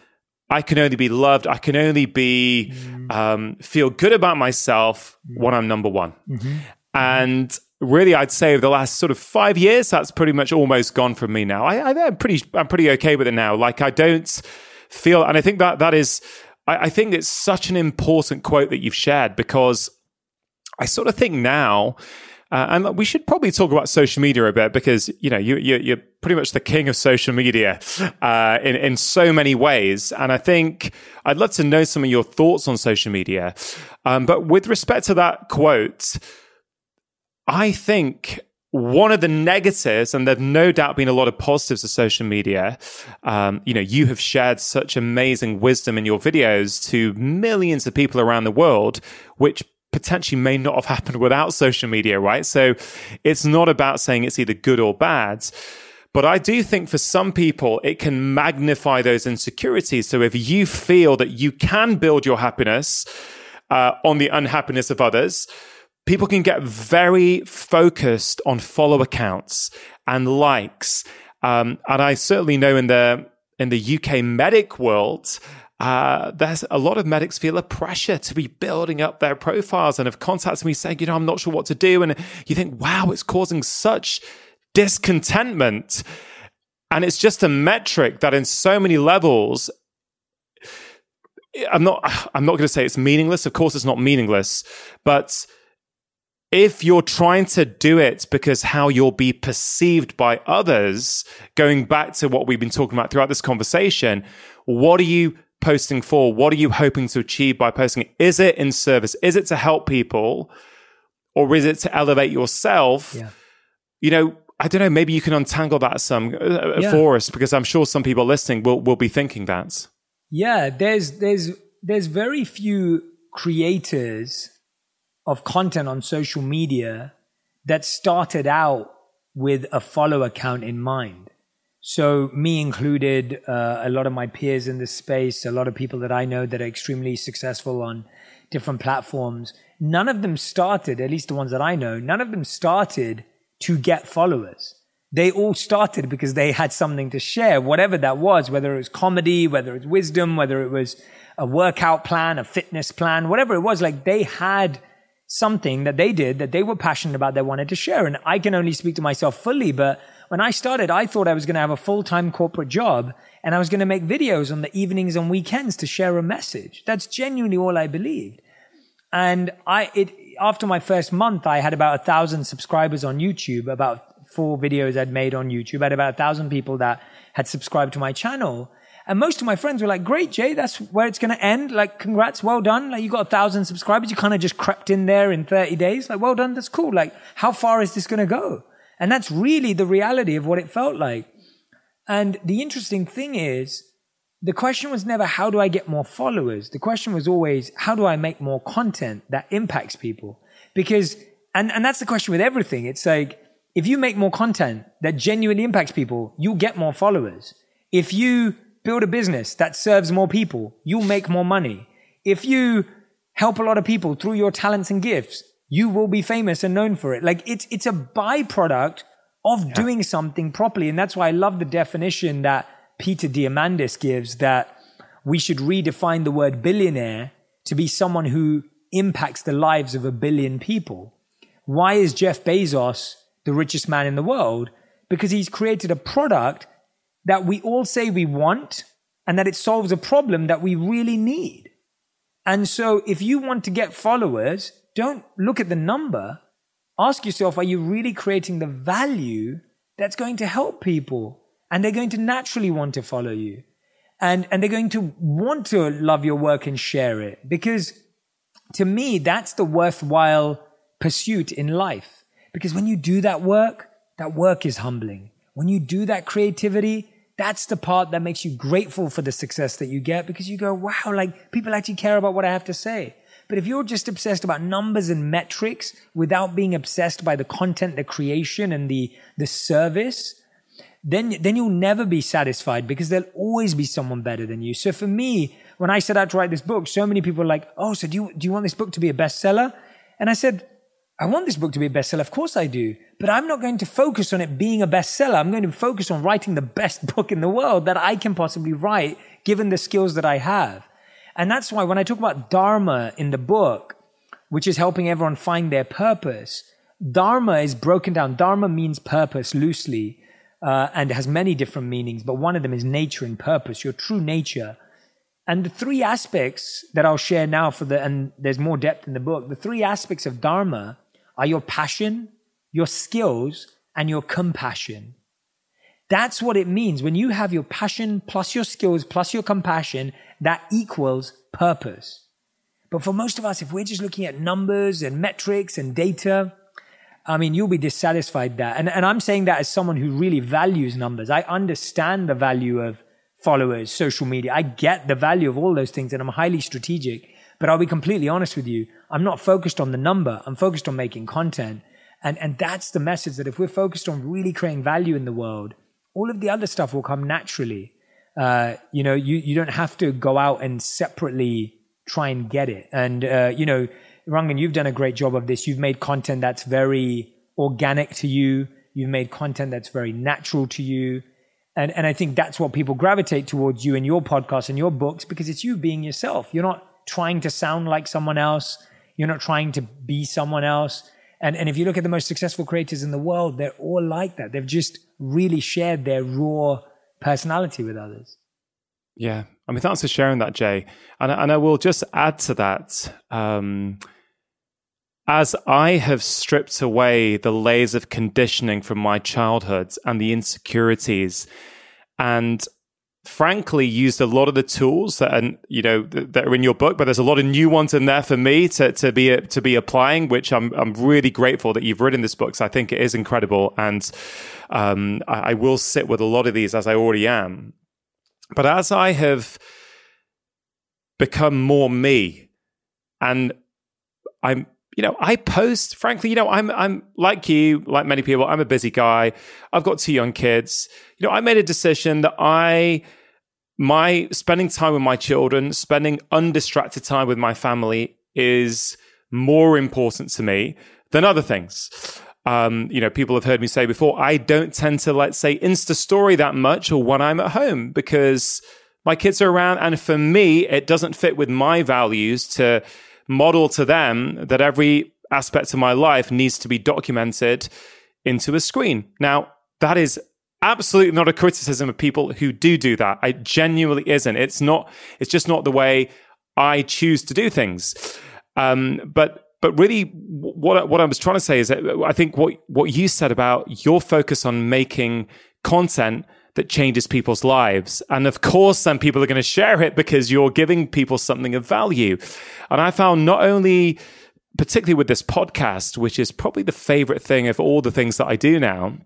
I can only be loved. I can only be, mm. um, feel good about myself when I'm number one. Mm-hmm. And really, I'd say over the last sort of five years, that's pretty much almost gone from me now. I, am pretty, I'm pretty okay with it now. Like I don't feel, and I think that that is, I, I think it's such an important quote that you've shared because I sort of think now, uh, and we should probably talk about social media a bit because you know you, you are pretty much the king of social media uh, in in so many ways. And I think I'd love to know some of your thoughts on social media. Um, but with respect to that quote, I think one of the negatives, and there've no doubt been a lot of positives of social media. Um, you know, you have shared such amazing wisdom in your videos to millions of people around the world, which potentially may not have happened without social media, right? So it's not about saying it's either good or bad. But I do think for some people, it can magnify those insecurities. So if you feel that you can build your happiness uh, on the unhappiness of others, people can get very focused on follow accounts and likes. Um, and I certainly know in the in the UK medic world, uh, there's a lot of medics feel a pressure to be building up their profiles and have contacted me saying, you know, I'm not sure what to do. And you think, wow, it's causing such discontentment. And it's just a metric that in so many levels I'm not I'm not going to say it's meaningless. Of course it's not meaningless, but if you're trying to do it because how you'll be perceived by others, going back to what we've been talking about throughout this conversation, what are you posting for? What are you hoping to achieve by posting Is it in service? Is it to help people? Or is it to elevate yourself? Yeah. You know, I don't know. Maybe you can untangle that some uh, yeah. for us because I'm sure some people listening will, will be thinking that. Yeah, there's there's there's very few creators of content on social media that started out with a follow account in mind. So, me included, uh, a lot of my peers in this space, a lot of people that I know that are extremely successful on different platforms, none of them started, at least the ones that I know, none of them started to get followers. They all started because they had something to share, whatever that was, whether it was comedy, whether it was wisdom, whether it was a workout plan, a fitness plan, whatever it was, like they had something that they did that they were passionate about, they wanted to share. And I can only speak to myself fully, but when I started, I thought I was going to have a full-time corporate job and I was going to make videos on the evenings and weekends to share a message. That's genuinely all I believed. And I, it, after my first month, I had about a thousand subscribers on YouTube, about four videos I'd made on YouTube. I had about a thousand people that had subscribed to my channel. And most of my friends were like, great, Jay, that's where it's going to end. Like, congrats, well done. Like, you got a thousand subscribers. You kind of just crept in there in 30 days. Like, well done. That's cool. Like, how far is this going to go? And that's really the reality of what it felt like. And the interesting thing is, the question was never, how do I get more followers? The question was always, how do I make more content that impacts people? Because, and, and that's the question with everything. It's like, if you make more content that genuinely impacts people, you'll get more followers. If you build a business that serves more people, you'll make more money. If you help a lot of people through your talents and gifts, you will be famous and known for it. Like it's, it's a byproduct of yeah. doing something properly. And that's why I love the definition that Peter Diamandis gives that we should redefine the word billionaire to be someone who impacts the lives of a billion people. Why is Jeff Bezos the richest man in the world? Because he's created a product that we all say we want and that it solves a problem that we really need. And so if you want to get followers, don't look at the number. Ask yourself, are you really creating the value that's going to help people? And they're going to naturally want to follow you. And, and they're going to want to love your work and share it. Because to me, that's the worthwhile pursuit in life. Because when you do that work, that work is humbling. When you do that creativity, that's the part that makes you grateful for the success that you get because you go, wow, like people actually care about what I have to say. But if you're just obsessed about numbers and metrics without being obsessed by the content, the creation and the, the service, then, then you'll never be satisfied because there'll always be someone better than you. So for me, when I set out to write this book, so many people are like, Oh, so do you, do you want this book to be a bestseller? And I said, I want this book to be a bestseller. Of course I do. But I'm not going to focus on it being a bestseller. I'm going to focus on writing the best book in the world that I can possibly write, given the skills that I have. And that's why when I talk about Dharma in the book, which is helping everyone find their purpose, Dharma is broken down. Dharma means purpose loosely, uh, and has many different meanings, but one of them is nature and purpose, your true nature. And the three aspects that I'll share now for the, and there's more depth in the book, the three aspects of Dharma are your passion, your skills, and your compassion. That's what it means. When you have your passion plus your skills plus your compassion, that equals purpose. But for most of us, if we're just looking at numbers and metrics and data, I mean, you'll be dissatisfied there. And, and I'm saying that as someone who really values numbers. I understand the value of followers, social media. I get the value of all those things and I'm highly strategic. But I'll be completely honest with you. I'm not focused on the number. I'm focused on making content. And, and that's the message that if we're focused on really creating value in the world, all of the other stuff will come naturally. Uh, you know, you, you don't have to go out and separately try and get it. And, uh, you know, Rangan, you've done a great job of this. You've made content that's very organic to you. You've made content that's very natural to you. And, and I think that's what people gravitate towards you and your podcast and your books because it's you being yourself. You're not trying to sound like someone else. You're not trying to be someone else. And, and if you look at the most successful creators in the world, they're all like that. They've just really shared their raw personality with others. Yeah. I mean, thanks for sharing that, Jay. And, and I will just add to that. Um, as I have stripped away the layers of conditioning from my childhood and the insecurities, and frankly used a lot of the tools that are you know that are in your book, but there's a lot of new ones in there for me to to be to be applying, which I'm I'm really grateful that you've written this book. because I think it is incredible, and um, I, I will sit with a lot of these as I already am. But as I have become more me, and I'm you know, I post, frankly, you know, I'm, I'm like you, like many people, I'm a busy guy. I've got two young kids. You know, I made a decision that I, my spending time with my children, spending undistracted time with my family is more important to me than other things. Um, you know, people have heard me say before, I don't tend to, let's say, Insta story that much or when I'm at home because my kids are around. And for me, it doesn't fit with my values to, model to them that every aspect of my life needs to be documented into a screen. Now, that is absolutely not a criticism of people who do do that. It genuinely isn't. It's not. It's just not the way I choose to do things. Um, but but really, what what I was trying to say is that I think what what you said about your focus on making content that changes people's lives. And of course, then people are going to share it because you're giving people something of value. And I found not only, particularly with this podcast, which is probably the favorite thing of all the things that I do now,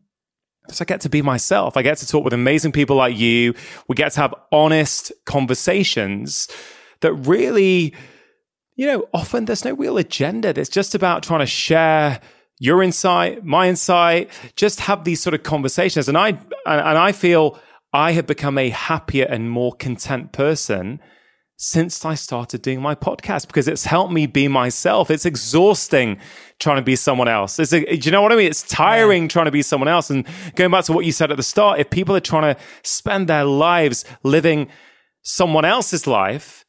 because I get to be myself. I get to talk with amazing people like you. We get to have honest conversations that really, you know, often there's no real agenda. It's just about trying to share your insight, my insight, just have these sort of conversations. And I, and, and I feel I have become a happier and more content person since I started doing my podcast because it's helped me be myself. It's exhausting trying to be someone else. It's a, do you know what I mean? It's tiring yeah. trying to be someone else. And going back to what you said at the start, if people are trying to spend their lives living someone else's life,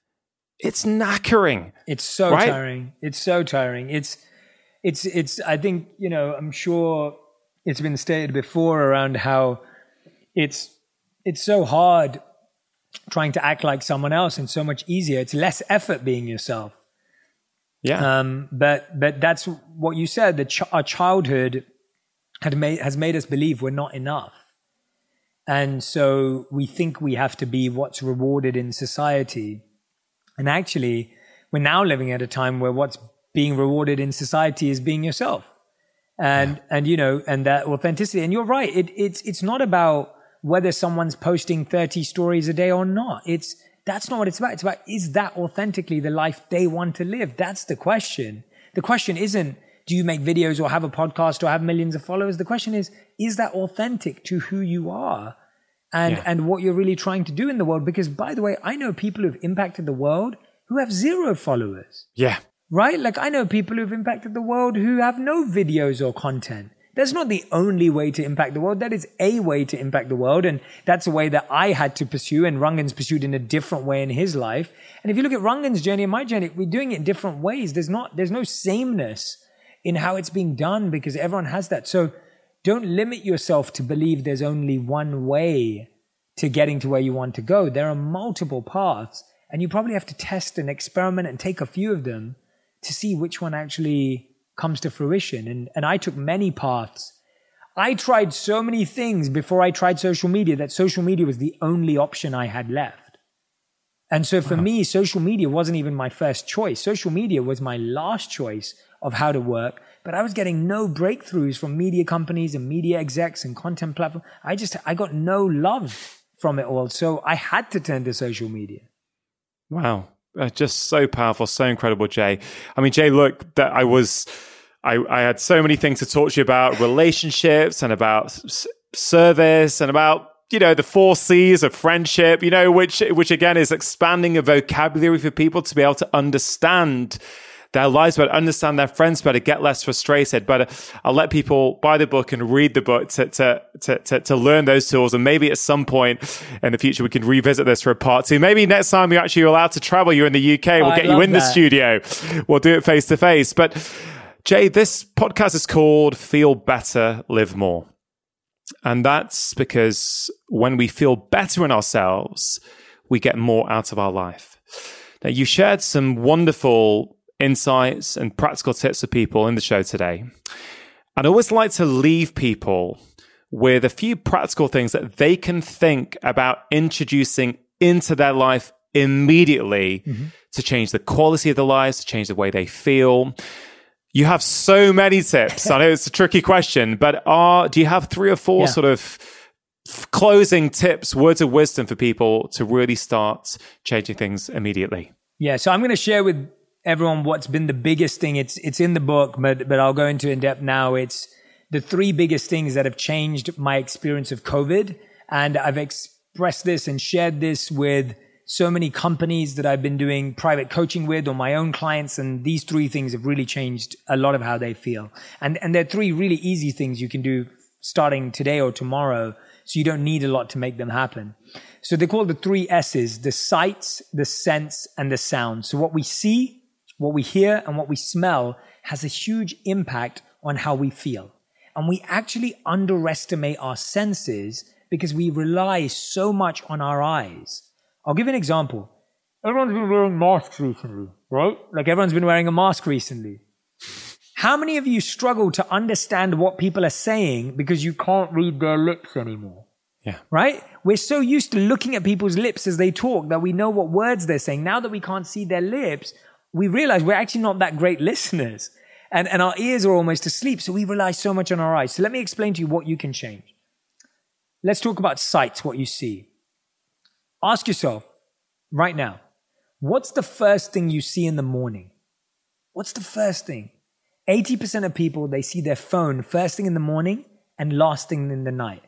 it's knackering. It's so right? tiring. It's so tiring. It's, it's it's I think you know I'm sure it's been stated before around how it's it's so hard trying to act like someone else and so much easier. It's less effort being yourself. Yeah. Um, but but that's what you said. That ch- our childhood had made has made us believe we're not enough, and so we think we have to be what's rewarded in society. And actually, we're now living at a time where what's being rewarded in society is being yourself. And, yeah. and, you know, and that authenticity. And you're right. It, it's, it's not about whether someone's posting 30 stories a day or not. It's, that's not what it's about. It's about, is that authentically the life they want to live? That's the question. The question isn't, do you make videos or have a podcast or have millions of followers? The question is, is that authentic to who you are and, yeah. and what you're really trying to do in the world? Because by the way, I know people who've impacted the world who have zero followers. Yeah. Right? Like I know people who've impacted the world who have no videos or content. That's not the only way to impact the world. That is a way to impact the world. And that's a way that I had to pursue and Rangan's pursued in a different way in his life. And if you look at Rangan's journey and my journey, we're doing it in different ways. There's not, there's no sameness in how it's being done because everyone has that. So don't limit yourself to believe there's only one way to getting to where you want to go. There are multiple paths and you probably have to test and experiment and take a few of them to see which one actually comes to fruition. And, and I took many paths. I tried so many things before I tried social media that social media was the only option I had left. And so for wow. me, social media wasn't even my first choice. Social media was my last choice of how to work. But I was getting no breakthroughs from media companies and media execs and content platforms. I just, I got no love from it all. So I had to turn to social media. Wow. Uh, just so powerful, so incredible, Jay. I mean, Jay, look, that I was, I, I had so many things to talk to you about relationships and about s- service and about you know the four C's of friendship. You know, which which again is expanding a vocabulary for people to be able to understand their lives better, understand their friends better, get less frustrated. But uh, I'll let people buy the book and read the book to, to, to, to, to learn those tools. And maybe at some point in the future, we can revisit this for a part two. Maybe next time you're actually allowed to travel, you're in the UK, we'll oh, get you in that. the studio. We'll do it face to face. But Jay, this podcast is called Feel Better, Live More. And that's because when we feel better in ourselves, we get more out of our life. Now, you shared some wonderful insights and practical tips for people in the show today. I'd always like to leave people with a few practical things that they can think about introducing into their life immediately mm-hmm. to change the quality of their lives, to change the way they feel. You have so many tips. I know it's a tricky question, but are do you have three or four yeah. sort of closing tips, words of wisdom for people to really start changing things immediately? Yeah, so I'm going to share with everyone what's been the biggest thing. It's it's in the book, but but I'll go into in depth now. It's the three biggest things that have changed my experience of COVID, and I've expressed this and shared this with so many companies that I've been doing private coaching with or my own clients. And these three things have really changed a lot of how they feel. And, and they're three really easy things you can do starting today or tomorrow. So you don't need a lot to make them happen. So they call the three S's, the sights, the sense, and the sound. So what we see, what we hear and what we smell has a huge impact on how we feel. And we actually underestimate our senses because we rely so much on our eyes. I'll give an example. Everyone's been wearing masks recently, right? Like everyone's been wearing a mask recently. How many of you struggle to understand what people are saying because you can't read their lips anymore? Yeah. Right? We're so used to looking at people's lips as they talk that we know what words they're saying. Now that we can't see their lips, we realize we're actually not that great listeners and, and our ears are almost asleep. So we rely so much on our eyes. So let me explain to you what you can change. Let's talk about sights, what you see. Ask yourself right now, what's the first thing you see in the morning? What's the first thing? 80% of people, they see their phone first thing in the morning and last thing in the night.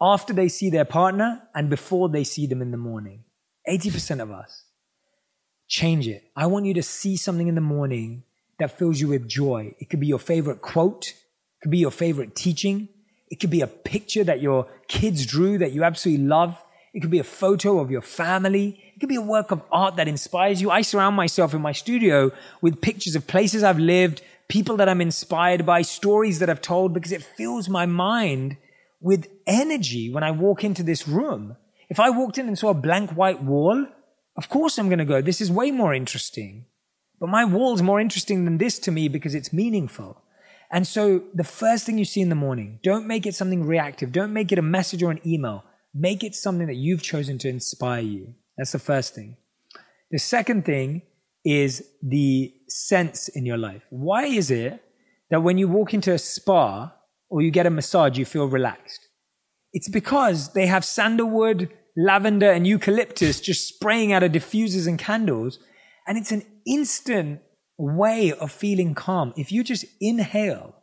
After they see their partner and before they see them in the morning. 80% of us change it. I want you to see something in the morning that fills you with joy. It could be your favorite quote. It could be your favorite teaching. It could be a picture that your kids drew that you absolutely love. It could be a photo of your family. It could be a work of art that inspires you. I surround myself in my studio with pictures of places I've lived, people that I'm inspired by, stories that I've told because it fills my mind with energy when I walk into this room. If I walked in and saw a blank white wall, of course I'm going to go. This is way more interesting. But my wall's more interesting than this to me because it's meaningful. And so the first thing you see in the morning, don't make it something reactive. Don't make it a message or an email. Make it something that you've chosen to inspire you. That's the first thing. The second thing is the sense in your life. Why is it that when you walk into a spa or you get a massage, you feel relaxed? It's because they have sandalwood, lavender and eucalyptus just spraying out of diffusers and candles. And it's an instant way of feeling calm. If you just inhale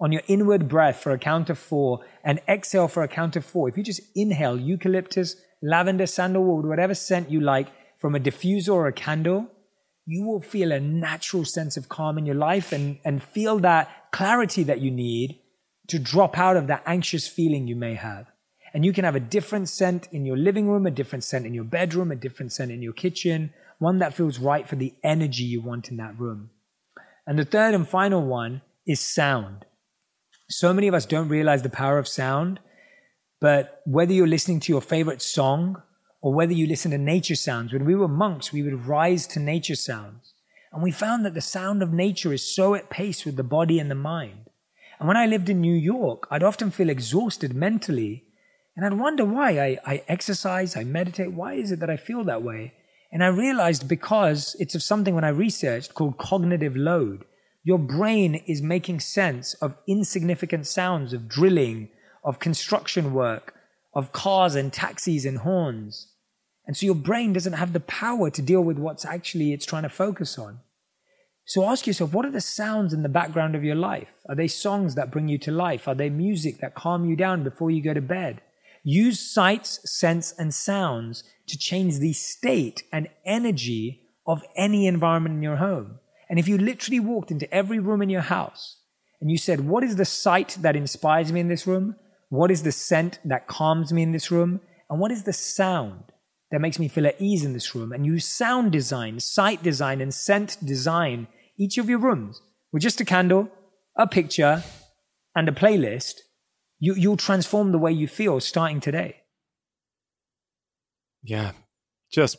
on your inward breath for a count of four and exhale for a count of four, if you just inhale eucalyptus, lavender, sandalwood, whatever scent you like from a diffuser or a candle, you will feel a natural sense of calm in your life and, and feel that clarity that you need to drop out of that anxious feeling you may have. And you can have a different scent in your living room, a different scent in your bedroom, a different scent in your kitchen, one that feels right for the energy you want in that room. And the third and final one is sound. So many of us don't realize the power of sound, but whether you're listening to your favorite song or whether you listen to nature sounds, when we were monks, we would rise to nature sounds. And we found that the sound of nature is so at pace with the body and the mind. And when I lived in New York, I'd often feel exhausted mentally. And I'd wonder why I, I exercise, I meditate. Why is it that I feel that way? And I realized because it's of something when I researched called cognitive load. Your brain is making sense of insignificant sounds of drilling, of construction work, of cars and taxis and horns. And so your brain doesn't have the power to deal with what's actually it's trying to focus on. So ask yourself, what are the sounds in the background of your life? Are they songs that bring you to life? Are they music that calm you down before you go to bed? Use sights, scents, and sounds to change the state and energy of any environment in your home. And if you literally walked into every room in your house and you said, What is the sight that inspires me in this room? What is the scent that calms me in this room? And what is the sound that makes me feel at ease in this room? And use sound design, sight design, and scent design each of your rooms with just a candle, a picture, and a playlist. You, you'll transform the way you feel starting today. Yeah, just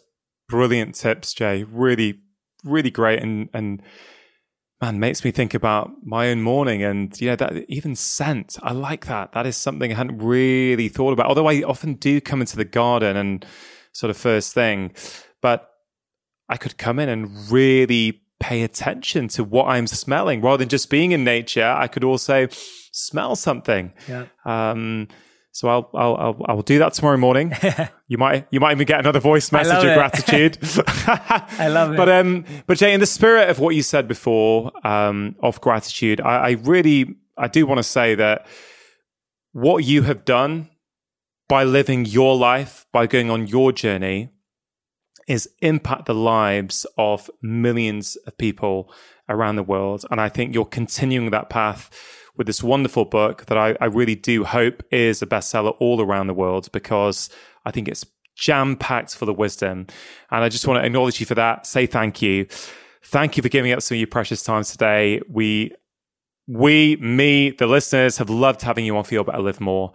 brilliant tips, Jay. Really, really great, and and man makes me think about my own morning, and you know that even scent. I like that. That is something I hadn't really thought about. Although I often do come into the garden and sort of first thing, but I could come in and really pay attention to what I'm smelling rather than just being in nature. I could also smell something. Yeah. Um, so I'll I'll I'll, I'll do that tomorrow morning. you might you might even get another voice message of gratitude. I love it. But um, but Jay, in the spirit of what you said before, um, of gratitude, I, I really I do want to say that what you have done by living your life, by going on your journey, is impact the lives of millions of people around the world. And I think you're continuing that path with this wonderful book that I, I really do hope is a bestseller all around the world because I think it's jam packed full of wisdom. And I just want to acknowledge you for that, say thank you. Thank you for giving up some of your precious time today. We, we, me, the listeners have loved having you on Feel Better Live More.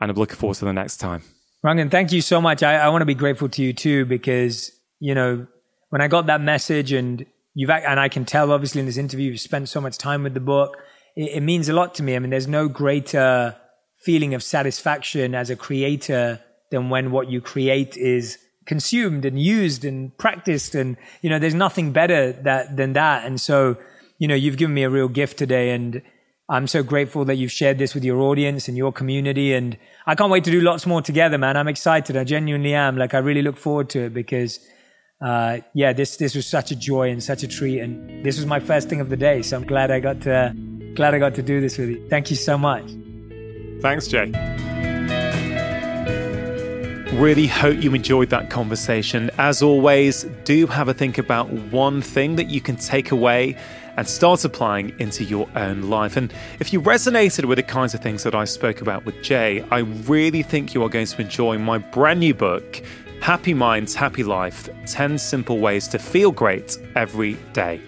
And I'm looking forward to the next time. Rangan, thank you so much. I, I want to be grateful to you too, because, you know, when I got that message and you've, and I can tell obviously in this interview, you've spent so much time with the book it, it means a lot to me. I mean, there's no greater feeling of satisfaction as a creator than when what you create is consumed and used and practiced and you know there's nothing better that than that and so you know you've given me a real gift today and I'm so grateful that you've shared this with your audience and your community and I can't wait to do lots more together man I'm excited I genuinely am like I really look forward to it because uh, yeah this this was such a joy and such a treat and this was my first thing of the day so I'm glad I got to Glad I got to do this with you. Thank you so much. Thanks, Jay. Really hope you enjoyed that conversation. As always, do have a think about one thing that you can take away and start applying into your own life. And if you resonated with the kinds of things that I spoke about with Jay, I really think you are going to enjoy my brand new book, Happy Minds, Happy Life 10 Simple Ways to Feel Great Every Day.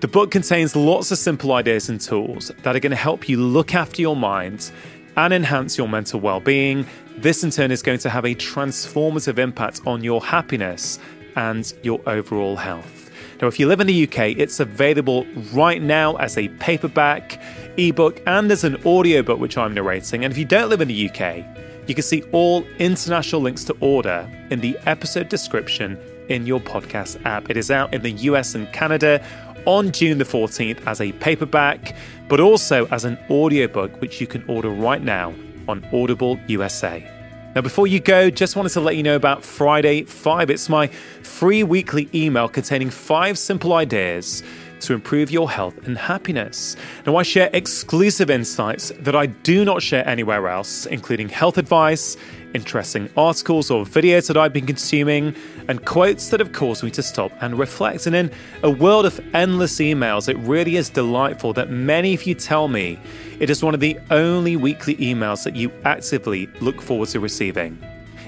The book contains lots of simple ideas and tools that are going to help you look after your mind and enhance your mental well being. This, in turn, is going to have a transformative impact on your happiness and your overall health. Now, if you live in the UK, it's available right now as a paperback, ebook, and as an audiobook, which I'm narrating. And if you don't live in the UK, you can see all international links to order in the episode description in your podcast app. It is out in the US and Canada on June the 14th as a paperback, but also as an audiobook, which you can order right now on Audible USA. Now, before you go, just wanted to let you know about Friday 5. It's my free weekly email containing five simple ideas to improve your health and happiness. Now, I share exclusive insights that I do not share anywhere else, including health advice, interesting articles or videos that I've been consuming, and quotes that have caused me to stop and reflect. And in a world of endless emails, it really is delightful that many of you tell me it is one of the only weekly emails that you actively look forward to receiving.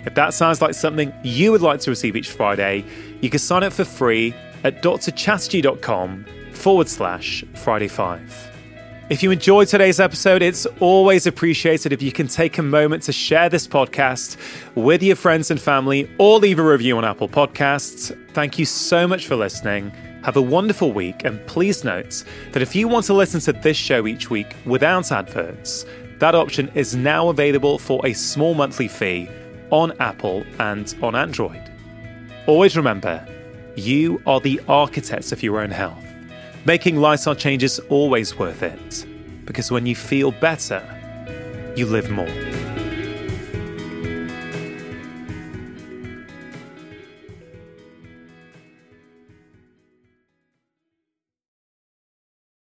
If that sounds like something you would like to receive each Friday, you can sign up for free at drchatterjee.com forward slash Friday 5. If you enjoyed today's episode, it's always appreciated if you can take a moment to share this podcast with your friends and family or leave a review on Apple Podcasts. Thank you so much for listening. Have a wonderful week, and please note that if you want to listen to this show each week without adverts, that option is now available for a small monthly fee on Apple and on Android. Always remember, you are the architects of your own health. Making lifestyle changes always worth it because when you feel better, you live more.